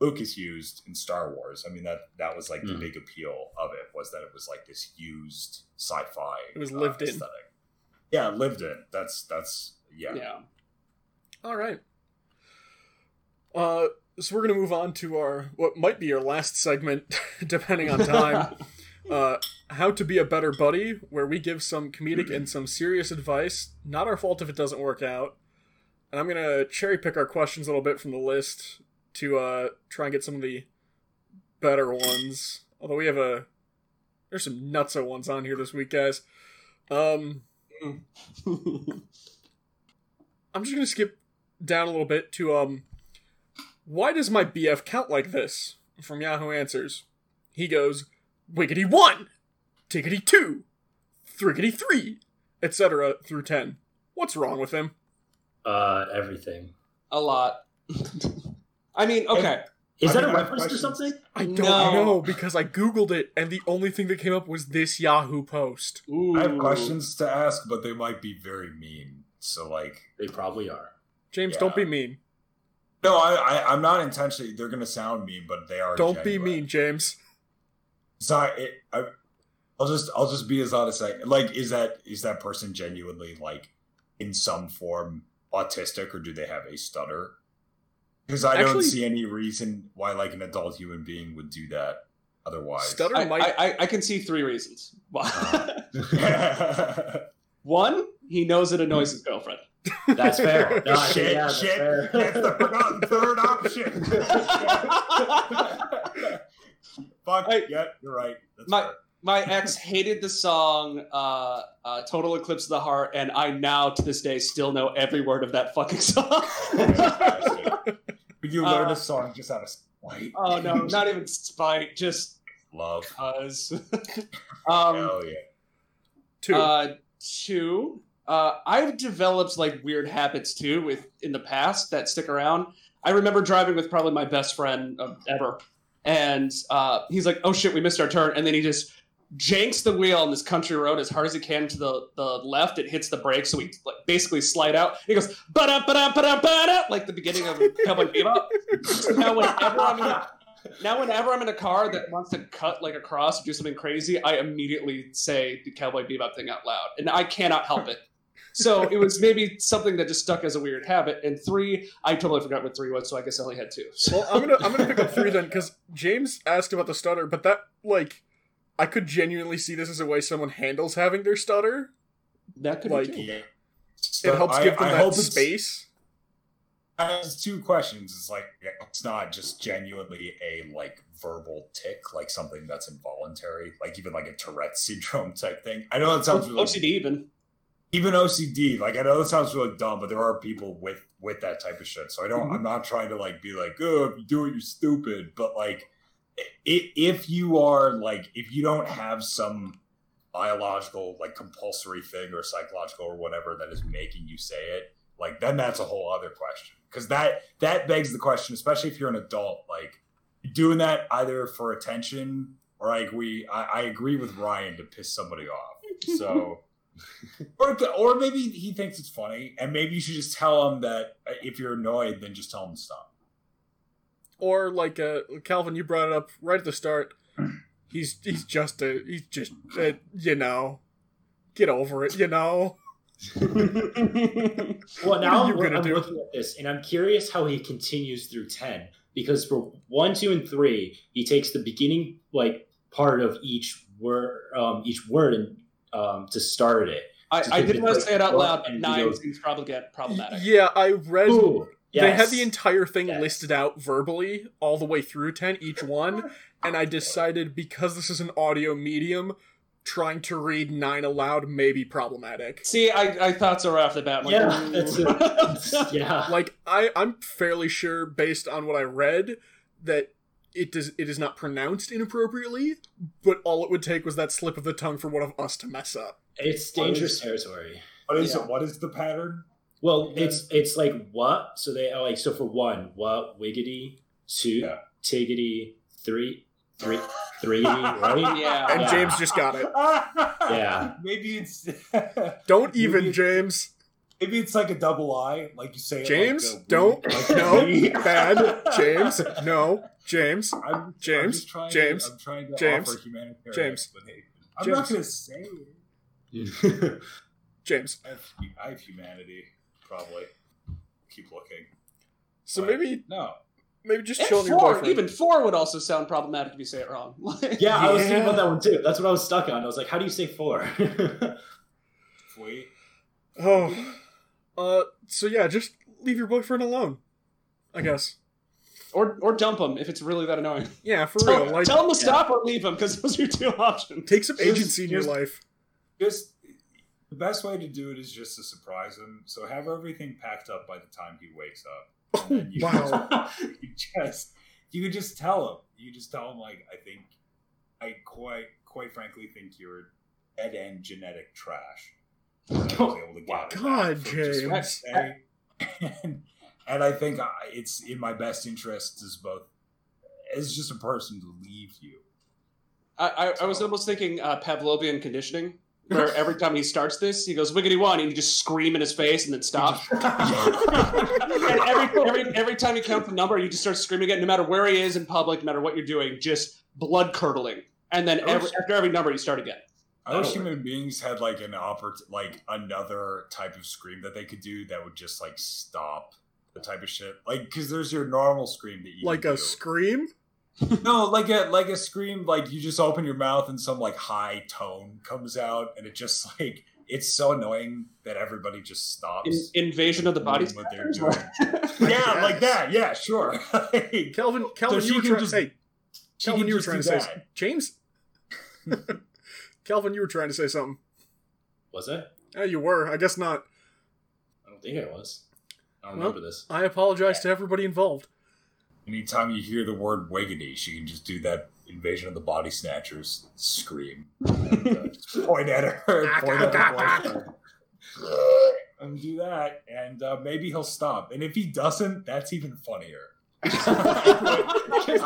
lucas used in star wars i mean that that was like the Mhm. big appeal of it was that it was like this used sci-fi It was uh, lived in. aesthetic. yeah lived in that's that's yeah, yeah. All right. Uh, so we're gonna move on to our what might be our last segment, depending on time. uh, how to be a better buddy, where we give some comedic and some serious advice. Not our fault if it doesn't work out. And I'm gonna cherry pick our questions a little bit from the list to uh, try and get some of the better ones. Although we have a there's some nutso ones on here this week, guys. Um, I'm just gonna skip down a little bit to um why does my BF count like this? From Yahoo Answers. He goes, Wiggity one, Tiggity two, Thriggity three, etc. through ten. What's wrong with him? uh everything a lot. I mean, okay. is I that mean, a I have reference to something I don't No. know because I googled it and the only thing that came up was this Yahoo post. Ooh. i have questions to ask but they might be very mean so like they probably are James, Yeah. don't be mean. No, I, I I'm not intentionally. They're gonna sound mean, but they are. Don't be mean, James. Sorry, it, I, I'll just I'll just be as honest. as I like is that is that person genuinely like in some form autistic or do they have a stutter? Because I don't see any reason why like an adult human being would do that otherwise. Stutter I, might. I, I, I can see three reasons. Uh. One, he knows it annoys his girlfriend. That's fair No, I think, shit, yeah, that's shit. fair. That's the forgotten third option. Fuck. I- yeah, you're right. That's My- fair. My ex hated the song uh, uh, "Total Eclipse of the Heart," and I now, to this day, still know every word of that fucking song. you learn Uh, a song just out of spite. oh no, not even spite, just love. cause. um, Hell yeah. Two. Uh, two. Uh, I've developed like weird habits too with in the past that stick around. I remember driving with probably my best friend ever, and uh, he's like, "Oh shit, we missed our turn," and then he just janks the wheel on this country road as hard as he can to the, the left. It hits the brake, so we like basically slide out. He goes ba da ba da ba da ba da like the beginning of Cowboy Bebop. Now whenever I'm in a, now whenever I'm in a car that wants to cut like across or do something crazy, I immediately say the Cowboy Bebop thing out loud, and I cannot help it. So it was maybe something that just stuck as a weird habit. And three, I totally forgot what three was, so I guess I only had two. So Well, I'm gonna I'm gonna pick up three then because James asked about the stutter, but that like I could genuinely see this as a way someone handles having their stutter. that could Like, be two. It helps I- give them I that hope it's- space. has two questions. It's like it's not just genuinely a like verbal tick, like something that's involuntary, like even like a Tourette syndrome type thing. I know that sounds really OCD even. Even OCD. Like I know that sounds really dumb, but there are people with with that type of shit. So I don't. Mhm. I'm not trying to like be like, oh, if you do it, you're stupid. But like, i- if you are like, if you don't have some biological like compulsory thing or psychological or whatever that is making you say it like then that's a whole other question because that that begs the question especially if you're an adult like doing that either for attention or like we I, I agree with ryan to piss somebody off so or, or maybe he thinks it's funny and maybe you should just tell him that uh, if you're annoyed then just tell him to stop Or like uh, Calvin, you brought it up right at the start. He's he's just a he's just uh, you know, get over it. You know. Well, now you I'm, gonna I'm do? looking at this, and I'm curious how he continues through ten. Because for one, two, and three, he takes the beginning like part of each word, um, each word, and um, to start it. I, I didn't want to say it out loud, but nine goes- seems probably problematic. Yeah, I read. Ooh, They had the entire thing Yes. listed out verbally all the way through 10, each one, and I decided because this is an audio medium, trying to read 9 aloud may be problematic. See, I, I thought so right off the bat. Like, Yeah, ooh. that's it. yeah. Like, I, I'm fairly sure, based on what I read, that it does it is not pronounced inappropriately, but all it would take was that slip of the tongue for one of us to mess up. It's dangerous territory. what is Yeah. it what is the pattern Well, it's it's like what? So they are like so for one, what wiggity, two, Yeah. tiggity, three, three, three, right? yeah. And Yeah. James just got it. Yeah. maybe it's Don't even, Maybe- James. Maybe it's like a double I, like you say. it James, uh, like a don't. like No, bad. James, no. James, I'm, I'm James, trying James, To, I'm trying to James, offer humanitarian James, explanation. I'm James. not going to say it. James. I have, I have humanity, probably. Keep looking. So But maybe no. maybe just chill your boyfriend. even four would also sound problematic if you say it wrong. yeah, I was thinking about that one too. That's what I was stuck on. I was like, how do you say four? Wait. Oh, uh, so yeah, just leave your boyfriend alone. I guess. or or dump him if it's really that annoying. Yeah, for Tell, real. Like, tell him to stop or leave him because those are your two options. take some Here's- agency in your here's- life. Just the best way to do it is just to surprise him. So have everything packed up by the time he wakes up. And you Wow. you just you could just tell him. You just tell him like I think I quite quite frankly think you're dead end genetic trash. And I was able to get him God, that for just one James. day. And, and I think I, it's in my best interest as both as just a person to leave you. I, I, I was almost thinking uh, Pavlovian conditioning, where every time he starts this, he goes wiggity one, and you just scream in his face and then stop. and every, every every time you count the number, you just start screaming it, no matter where he is in public, no matter what you're doing, just blood curdling. And then every, after every number, you start again. I wish oh. human beings had like an oppor- like another type of scream that they could do that would just like stop the type of shit. Like, because there's your normal scream that you Like can a do. scream. no, like a like a scream. Like you just open your mouth and some like high tone comes out, and it just like it's so annoying that everybody just stops. In, invasion of the body doing what they're doing. yeah, like that. Yeah, sure. Like, Kelvin, Kelvin, she you were can trying. just- hey, Kelvin, you were trying to do say. James. Kelvin, you were trying to say something. was it? Oh, you were. I guess not. I don't think I was. I don't Well- remember this. I apologize to everybody involved. Anytime you hear the word wiggity, she can just do that invasion of the body snatchers scream. And, uh, just point at her, point at her and do that, and uh, maybe he'll stop. And if he doesn't, that's even funnier. Because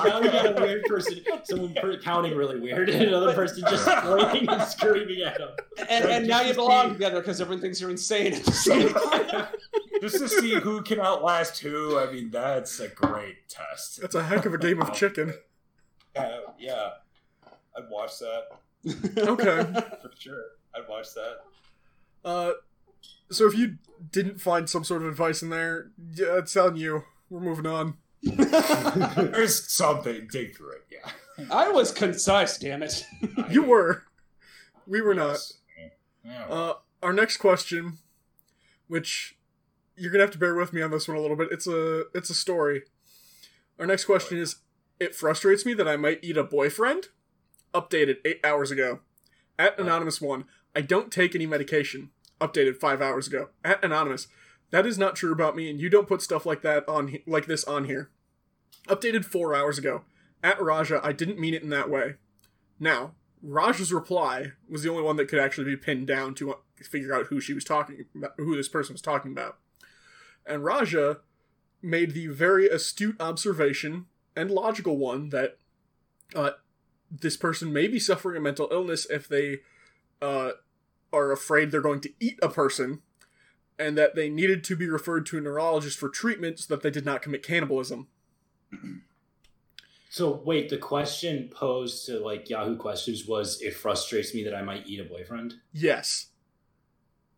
now you got a weird person, someone per- counting really weird, and another person just pointing and screaming at them. And, and now you belong together because everyone thinks you're insane at the same time. Just to see who can outlast who. I mean, that's a great test. That's a heck of a game of chicken. Uh, yeah, I'd watch that Okay. for sure. I'd watch that. Uh, so if you didn't find some sort of advice in there, yeah, it's on you. We're moving on. There's something. Dig through it. Yeah. I was concise, damn it. You were. We were not. Yeah. Uh, our next question, which you're gonna have to bear with me on this one a little bit. It's a it's a story. Our next question is: It frustrates me that I might eat a boyfriend. Updated eight hours ago. At anonymous one, I don't take any medication. Updated five hours ago. At anonymous, that is not true about me, and you don't put stuff like that on like this on here. Updated four hours ago. At Raja, I didn't mean it in that way. Now, Raja's reply was the only one that could actually be pinned down to uh, figure out who she was talking about, who this person was talking about. And Raja made the very astute observation and logical one that uh, this person may be suffering a mental illness if they uh, are afraid they're going to eat a person, and that they needed to be referred to a neurologist for treatment so that they did not commit cannibalism. So wait, the question posed to like Yahoo questions was, "It frustrates me that I might eat a boyfriend." Yes.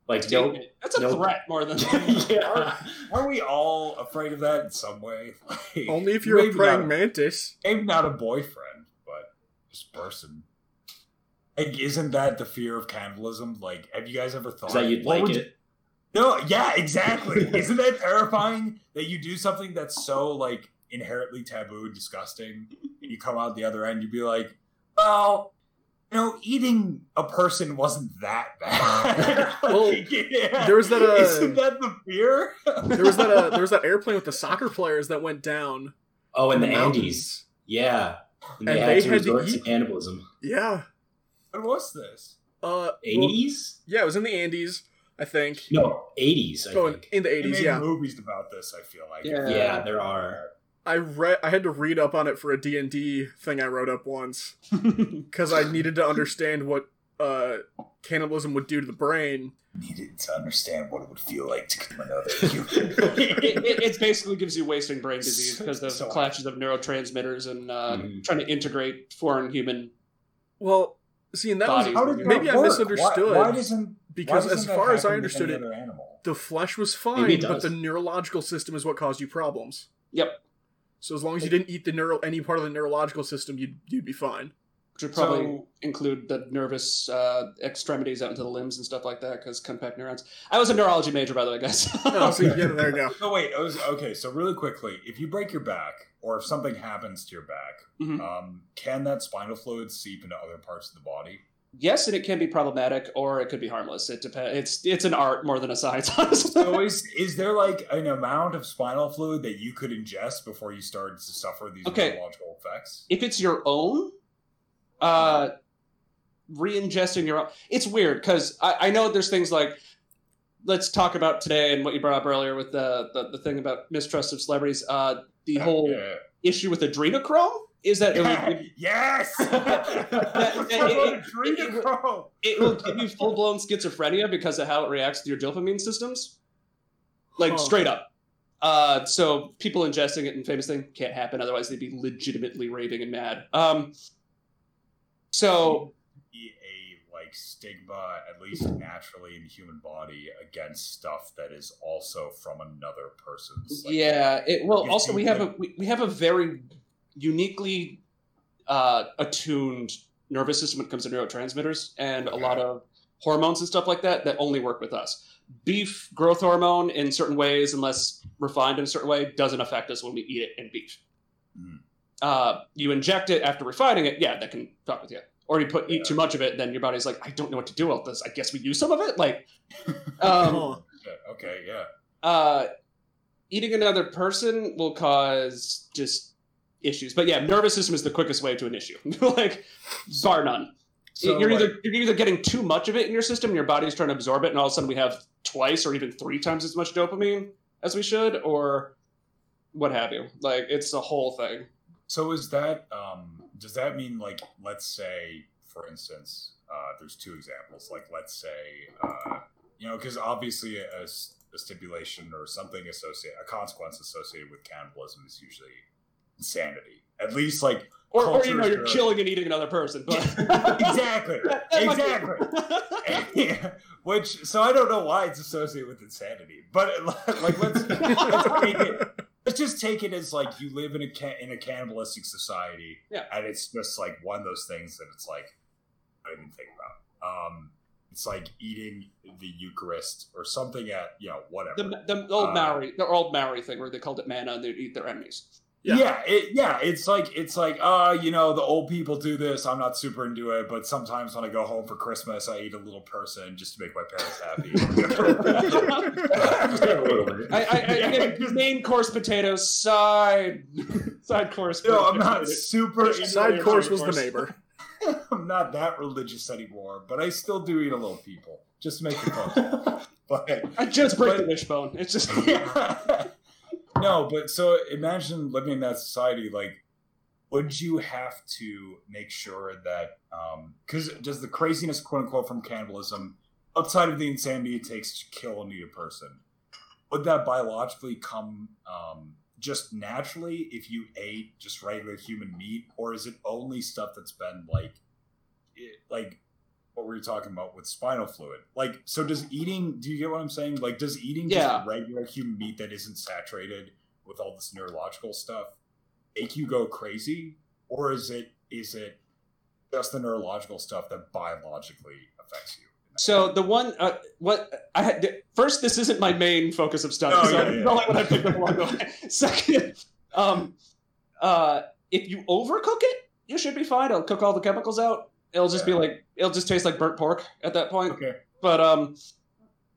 Like no, That's a no- threat more than. yeah. Are we all afraid of that in some way? Like, Only if you're a maybe praying not, mantis. Maybe not a boyfriend, but this person. Like, isn't that the fear of cannibalism? Like, have you guys ever thought Is that you'd like would- it? No, yeah, exactly. Isn't that terrifying that you do something that's so like inherently taboo, disgusting, and you come out the other end, you'd be like, well, you know, eating a person wasn't that bad. Well, Like, yeah. there was that, uh, Isn't that the fear? There was that uh, there was that airplane with the soccer players that went down. Oh, in the mountains. Andes. Yeah. And they And had they to had to resort to eat- cannibalism. Yeah. What was this? Uh, well, Eighties? yeah, it was in the Andes, I think. No, eighties. I Oh, in, think. in the They eighties, made yeah. movies about this. I feel like. Yeah. Yeah, there are. I read. I had to read up on it for a D and D thing I wrote up once because I needed to understand what uh, cannibalism would do to the brain. Needed to understand what it would feel like to kill another human. it, it, it basically gives you wasting brain disease because of So- clashes of neurotransmitters and uh, Mhm. trying to integrate foreign human. Well, see, and that was How did that maybe I misunderstood Why, why doesn't because why as doesn't that far as I understood it, the flesh was fine, but the neurological system is what caused you problems. Yep, So as long as you didn't eat the neural any part of the neurological system, you'd you'd be fine. which would probably So- include the nervous uh, extremities out into the limbs and stuff like that because compact neurons. I was a neurology major, by the way, guys. Oh, so yeah, there you go. No, wait. Was, okay, so really quickly, if you break your back or if something happens to your back, Mhm. um, can that spinal fluid seep into other parts of the body? Yes, and it can be problematic or it could be harmless. It depends. It's it's an art more than a science, honestly. So is is there like an amount of spinal fluid that you could ingest before you started to suffer these Okay. neurological effects? if it's your own, uh, re-ingesting your own, it's weird because I, I know there's things like, let's talk about today and what you brought up earlier with the the, the thing about mistrust of celebrities. Uh, the whole Yeah. issue with adrenochrome is that it yes. it- it- Adrenochrome. it will give you full blown schizophrenia because of how it reacts to your dopamine systems, like Huh. straight up. Uh, so people ingesting it and famous thing can't happen. Otherwise, they'd be legitimately raving and mad. Um, so a like stigma, at least naturally in the human body, against stuff that is also from another person's. like, yeah, it well. Also, we have a we, we have a very uniquely uh, attuned nervous system when it comes to neurotransmitters and a lot of hormones and stuff like that that only work with us. Beef growth hormone in certain ways, unless refined in a certain way, doesn't affect us when we eat it in beef. Mhm. Uh, you inject it after refining it, yeah, that can fuck with you. Or you put eat Yeah. too much of it, then your body's like, I don't know what to do with this. I guess we use some of it. Like, um, Okay, yeah. uh, eating another person will cause just issues. But yeah, nervous system is the quickest way to an issue, like bar none. So, you're either like- you're either getting too much of it in your system, and your body's trying to absorb it, and all of a sudden we have twice or even three times as much dopamine as we should, or what have you. Like it's the whole thing. So is that um does that mean like let's say for instance uh there's two examples like let's say uh you know because obviously a, a, stipulation or something associated a consequence associated with cannibalism is usually insanity at least like Or, or you know, you're killing and eating another person. But exactly That- that exactly Yeah, which so I don't know why it's associated with insanity, but like let's let's take it. Let's just take it as like you live in a ca- in a cannibalistic society, Yeah. and it's just like one of those things that it's like I didn't think about. Um, it's like eating the Eucharist or something at you know whatever. the, the old Uh, Maori, the old Maori thing where they called it mana and they'd eat their enemies. Yeah. Yeah, it, yeah, it's like it's like uh, you know, the old people do this. I'm not super into it, but sometimes when I go home for Christmas, I eat a little person just to make my parents happy. Just a little bit. I, I, I, I get main course potatoes, side side course. no, I'm not super. into Side course was the neighbor. I'm not that religious anymore, but I still do eat a little people just to make the phone. but I just break But- the wishbone. It's just no, but so imagine living in that society. Like, would you have to make sure that because does the craziness, quote unquote, from cannibalism, outside of the insanity it takes to kill and eat a person, would that biologically come um, just naturally if you ate just regular human meat, or is it only stuff that's been like, it, like what were you talking about with spinal fluid? Like, so does eating? Do you get what I'm saying? Like, does eating Yeah. just regular human meat that isn't saturated with all this neurological stuff make you go crazy, or is it is it just the neurological stuff that biologically affects you? so the one uh, what I had first. This isn't my main focus of study. So yeah, yeah. like what I picked up along the way. Second, um, uh, if you overcook it, you should be fine. It'll cook all the chemicals out. It'll just be like it'll just taste like burnt pork at that point. Okay. but um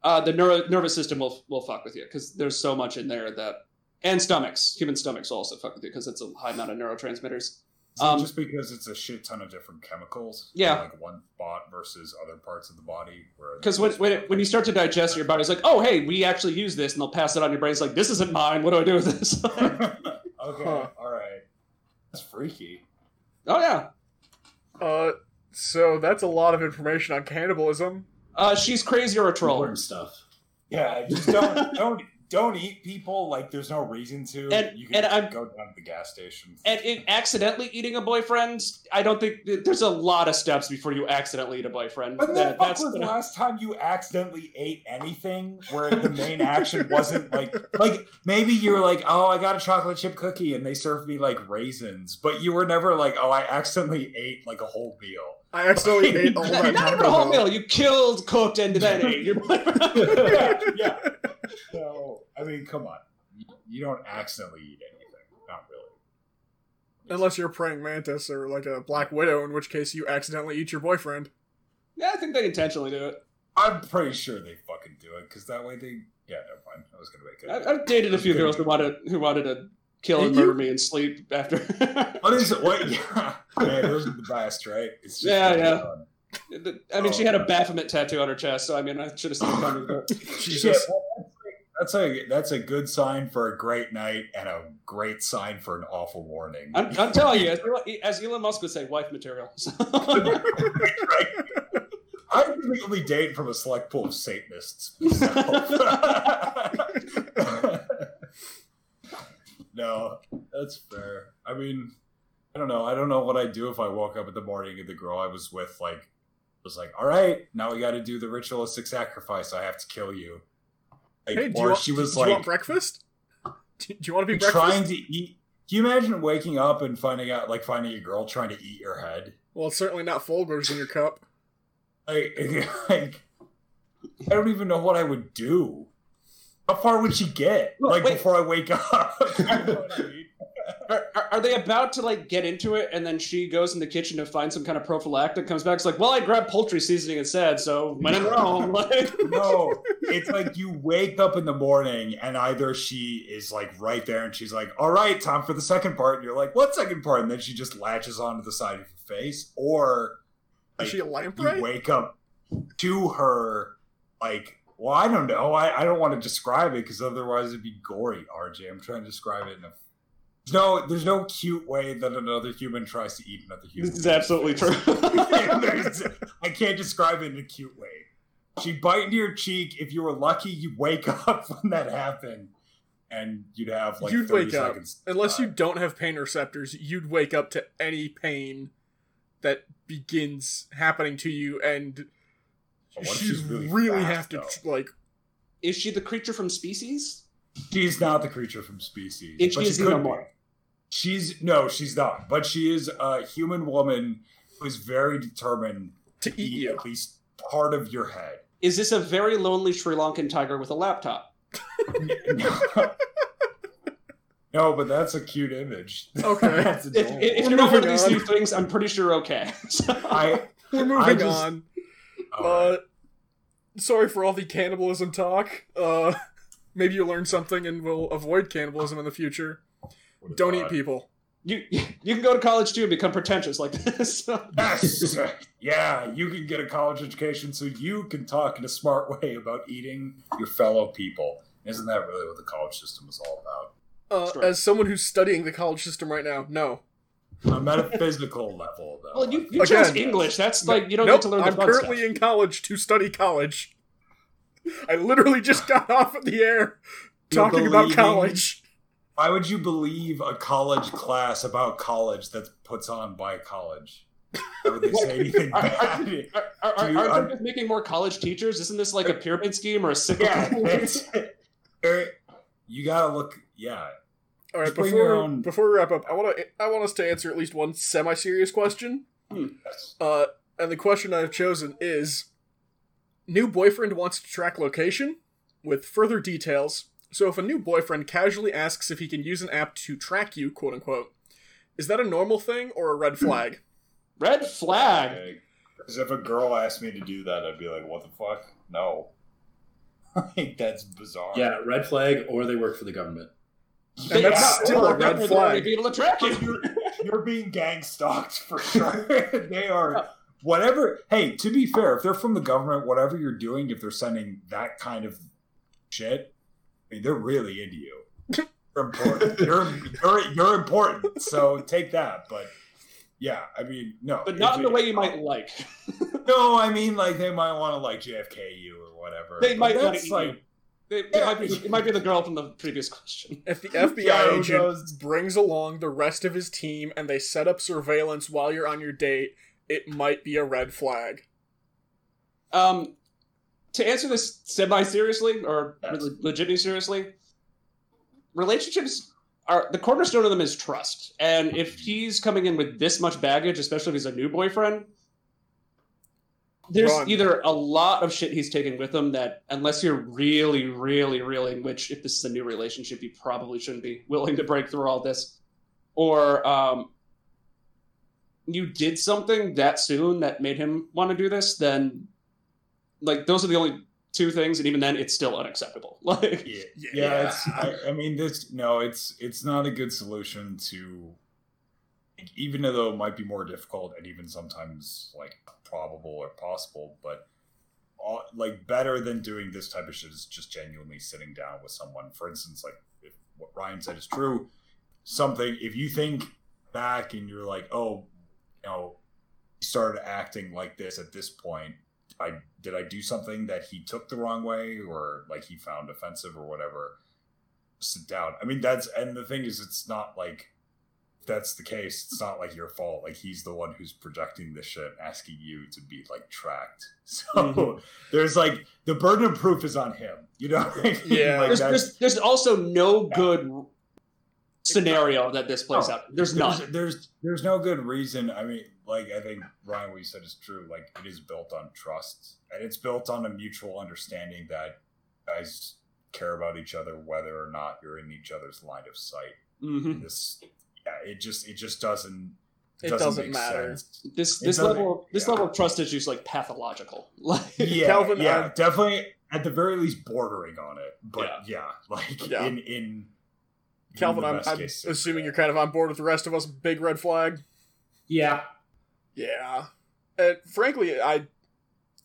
uh the neuro- nervous system will will fuck with you because there's so much in there that and stomachs human stomachs will also fuck with you because it's a high amount of neurotransmitters Is Um, just because it's a shit ton of different chemicals? Yeah. Like one spot versus other parts of the body. where because when, when, it, when you start to digest your body's like oh hey we actually use this and they'll pass it on your brain it's like this isn't mine what do i do with this okay, Huh. all right. That's freaky. oh yeah Uh, so that's a lot of information on cannibalism. uh she's crazy or a troll Important stuff. Yeah, just don't don't don't eat people like there's no reason to. And- you can and I'm- go down to the gas station. and in accidentally eating a boyfriend i don't think there's a lot of steps before you accidentally eat a boyfriend When the That- that's was the last time you accidentally ate anything where the main action wasn't like like maybe you were like, oh, I got a chocolate chip cookie and they served me like raisins, but you were never like, oh, I accidentally ate like a whole meal. I accidentally ate all that. not even a whole meal you killed cooked and then ate your boyfriend yeah, yeah. So I mean, come on, you, you don't accidentally eat anything, not really. Unless you're a praying mantis or like a black widow, in which case you accidentally eat your boyfriend. Yeah, I think they intentionally do it. I'm pretty sure they fucking do it because that way they. Yeah, never mind. I was gonna make it. I- I've dated a few girls who wanted who wanted to kill and Did you? murder me and sleep after. What is it? What? Yeah, man, those are the best, right? It's Yeah, yeah. fun. I mean, she had a oh. Baphomet tattoo on her chest, so I mean, I should have seen it coming. But Jesus. Yeah, well, that's a that's a good sign for a great night and a great sign for an awful morning. I'm, I'm telling you, as, as Elon Musk would say, wife material. right? I really date from a select pool of Satanists. no, that's fair. I mean, I don't know. I don't know what I'd do if I woke up in the morning and the girl I was with, like, was like, "All right, now we got to do the ritualistic sacrifice. I have to kill you." Like, Hey, do or you, want, she was do you want breakfast? Do you want to be breakfast? trying to eat. Can you imagine waking up and finding out, like, finding a girl trying to eat your head? Well, it's certainly not Folgers in your cup. Like, like, I don't even know what I would do. How far would she get? Well, Like wait. before I wake up? You know what I mean? Are, are, are they about to like get into it, and then she goes in the kitchen to find some kind of prophylactic? Comes back, it's like, well, I grabbed poultry seasoning instead, so when in Rome, like. no, it's like you wake up in the morning and either she is like right there and she's like, "All right, time for the second part," and you're like, "What second part?" And then she just latches onto the side of your face, or Is she a you wake up to her like Well, I don't know. I, I don't want to describe it because otherwise it'd be gory. RJ, I'm trying to describe it in a. No, there's no cute way that another human tries to eat another human. This is absolutely true. I can't describe it in a cute way. She'd bite into your cheek. If you were lucky, you'd wake up when that happened, and you'd have like You'd 30 wake up. seconds. Unless you Uh, don't have pain receptors, you'd wake up to any pain that begins happening to you, and But what if she'd she's really, really have to though? like. Is she the creature from Species? She's not the creature from Species. If but she is could be. more. She's no, she's not. But she is a human woman who is very determined To to eat eat you. at least part of your head. Is this a very lonely Sri Lankan tiger with a laptop? no. No, but that's a cute image. Okay. That's If, if you're not one of these on. two things, I'm pretty sure okay. So- I, We're I moving just- on. all Uh, right. sorry for all the cannibalism talk. Uh, maybe you learn something and will avoid cannibalism in the future. Would've Don't eat people. you you can go to college too and become pretentious like this. Yes, yeah, you can get a college education so you can talk in a smart way about eating your fellow people. Isn't that really what the college system is all about? Uh, as someone who's studying the college system right now, no. On a metaphysical level, though. well, you, you Again. chose English. That's like you don't nope, get to learn the I'm currently stuff. in college to study college. I literally just got off at the air You're talking about believing- college. Why would you believe a college class about college that's puts on by college? Why would they say anything Are, are, bad? are, are, Dude, are I'm- they just making more college teachers? Isn't this like a pyramid scheme or a cyclical? Yeah, it's, you gotta look. Yeah, All right, before your own- before we wrap up, I want to I want us to answer at least one semi-serious question. yes. Uh, and the question I've chosen is: New boyfriend wants to track location with further details. So if a new boyfriend casually asks if he can use an app to track you, quote unquote, is that a normal thing or a red flag? Red flag. Because if a girl asked me to do that, I'd be like, "What the fuck? No." like that's bizarre. Yeah, red flag, or they work for the government. And that's Yeah, still a red They're flag. Be able to track you. you're, you're being gang stalked for sure. they are whatever. Hey, to be fair, if they're from the government, whatever you're doing, if they're sending that kind of shit, I mean, they're really into you. You're important. You're you're you're important. So take that. But yeah, I mean, no, but not in the way you might like. No, I mean, like they might want to like JFK you or whatever. They But might want to eat like. you. It, it Yeah. might be, it might be the girl from the previous question. If the FBI Yeah, agent knows? brings along the rest of his team and they set up surveillance while you're on your date, it might be a red flag. Um, to answer this semi seriously or really legitimately seriously, relationships are the cornerstone of them is trust. And if he's coming in with this much baggage, especially if he's a new boyfriend, there's Run. either a lot of shit he's taking with him that unless you're really, really, really, in which if this is a new relationship, you probably shouldn't be willing to break through all this, or um, you did something that soon that made him want to do this, then like those are the only two things, and even then, it's still unacceptable. Like, Yeah, Yeah. yeah, it's. I, I mean, this no, it's it's not a good solution to, even though it might be more difficult and even sometimes like probable or possible, but all, like better than doing this type of shit is just genuinely sitting down with someone. For instance, like if what Ryan said is true, something if you think back and you're like, oh, you know, he started acting like this at this point. I did I do something that he took the wrong way or like he found offensive or whatever. Sit down. I mean that's and the thing is it's not like that's the case, it's not like your fault. Like he's the one who's projecting this shit, asking you to be like tracked. So Mhm. there's like the burden of proof is on him. You know? I mean? Yeah. Like, there's, there's there's also no good scenario that this plays No. out. There's there's, none. there's there's no good reason. I mean, like I think Ryan, what you said is true. Like it is built on trust, and it's built on a mutual understanding that guys care about each other, whether or not you're in each other's line of sight. Mhm. This, yeah, it just it just doesn't. It doesn't make matter. sense. This this doesn't- level this yeah. level of trust issue is just like pathological. Like Yeah, Calvin, yeah, I'm- definitely at the very least bordering on it. But yeah, like Yeah. in in Calvin, I'm, I'm assuming you're uh, kind of on board with the rest of us. Big red flag. Yeah. Yeah. And frankly, I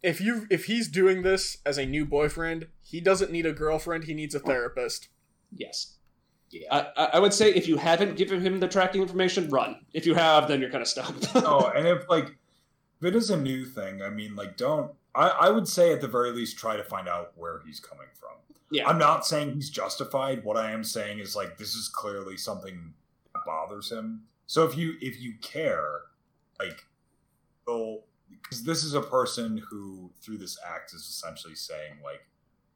if you if he's doing this as a new boyfriend, he doesn't need a girlfriend. He needs a oh. therapist. Yes. Yeah. I, I- I would say if you haven't given him the tracking information, run. If you have, then you're kind of stuck. oh, and if like if it is a new thing, I mean, like, don't. I, I would say at the very least try to find out where he's coming from. Yeah. I'm not saying he's justified. What I am saying is like this is clearly something that bothers him. So if you if you care, like, well, because this is a person who through this act is essentially saying like,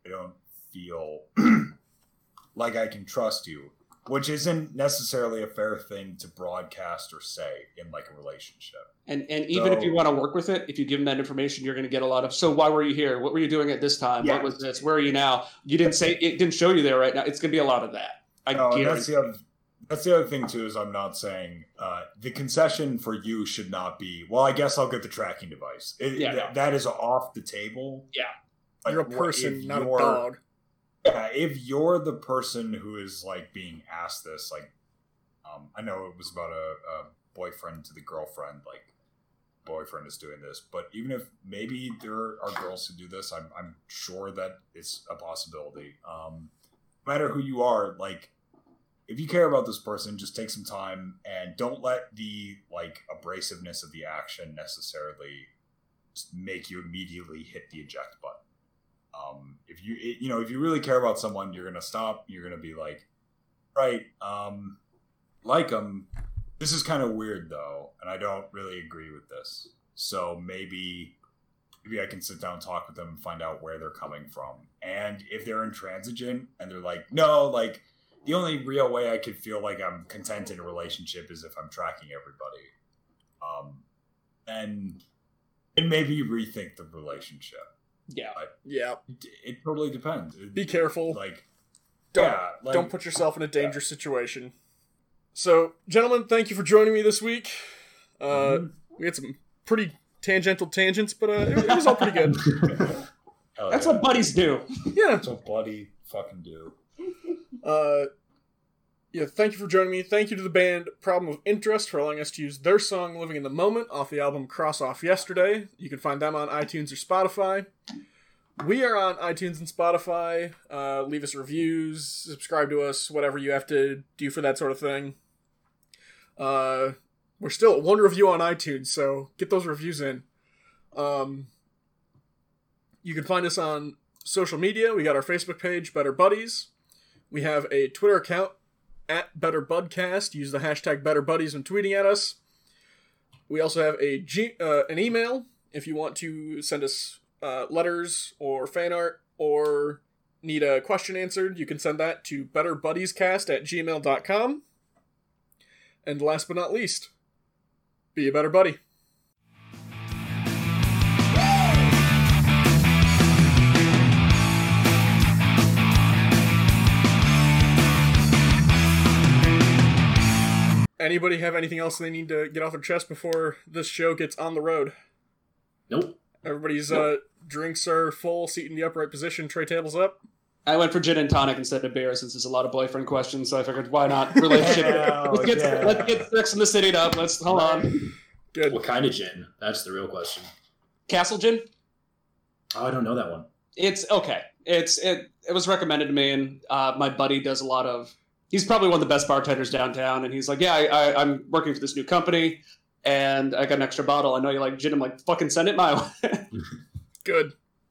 I don't feel like I can trust you, which isn't necessarily a fair thing to broadcast or say in like a relationship. And and even if you want to work with it, if you give them that information, you're going to get a lot of. So why were you here? What were you doing at this time? Yeah. What was this? Where are you now? You didn't say it didn't show you there right now. It's going to be a lot of that. I No, and guarantee. that's the other. That's the other thing too. Is I'm not saying uh, the concession for you should not be. Well, I guess I'll get the tracking device. It, Yeah. th- that is off the table. Yeah. Like, You're a person, not a dog. Yeah, if you're the person who is like being asked this, like, um, I know it was about a, a boyfriend to the girlfriend, like, boyfriend is doing this, but even if maybe there are girls who do this, I'm, I'm sure that it's a possibility. Um, no matter who you are, like, if you care about this person, just take some time and don't let the like abrasiveness of the action necessarily make you immediately hit the eject button um, if you it- you know if you really care about someone you're gonna stop you're gonna be like right um like them this is kind of weird though and i don't really agree with this. So maybe maybe i can sit down and talk with them and find out where they're coming from. And if they're intransigent and they're like no like the only real way i could feel like i'm content in a relationship is if i'm tracking everybody. Um and and maybe rethink the relationship Yeah. Yeah. it, it totally depends. It- Be careful. Like, Don't- yeah, like, Don't put yourself in a dangerous situation. So, gentlemen, thank you for joining me this week. Uh, Mhm. We had some pretty tangential tangents, but uh, it, it was all pretty good. That's yeah. what buddies do. Yeah. That's what buddy fucking do. Uh, yeah, thank you for joining me. Thank you to the band Problem of Interest for allowing us to use their song Living in the Moment off the album Cross Off Yesterday. You can find them on iTunes or Spotify. We are on iTunes and Spotify. Uh, leave us reviews, subscribe to us, whatever you have to do for that sort of thing. Uh, we're still at one review on iTunes, so get those reviews in. Um, you can find us on social media. We got our Facebook page, Better Buddies. We have a Twitter account at BetterBudcast. Use the hashtag BetterBuddies when tweeting at us. We also have a G, uh, an email if you want to send us uh, letters or fan art or need a question answered. You can send that to betterbuddiescast at gmail.com. And last but not least, be a better buddy. Anybody have anything else they need to get off their chest before this show gets on the road? Nope. Everybody's uh, drinks are full, seat in the upright position, tray tables up. I went for gin and tonic instead of beer since there's a lot of boyfriend questions. So I figured, why not relationship? Hell let's get yeah. let's get Sex in the City up. Let's hold on. Good. What kind of gin? That's the real question. Castle gin. Oh, I don't know that one. It's okay. It's it. It was recommended to me, and uh, my buddy does a lot of. He's probably one of the best bartenders downtown, and he's like, "Yeah, I, I, I'm working for this new company, and I got an extra bottle. I know you like gin. I'm like, fucking send it my way." Good.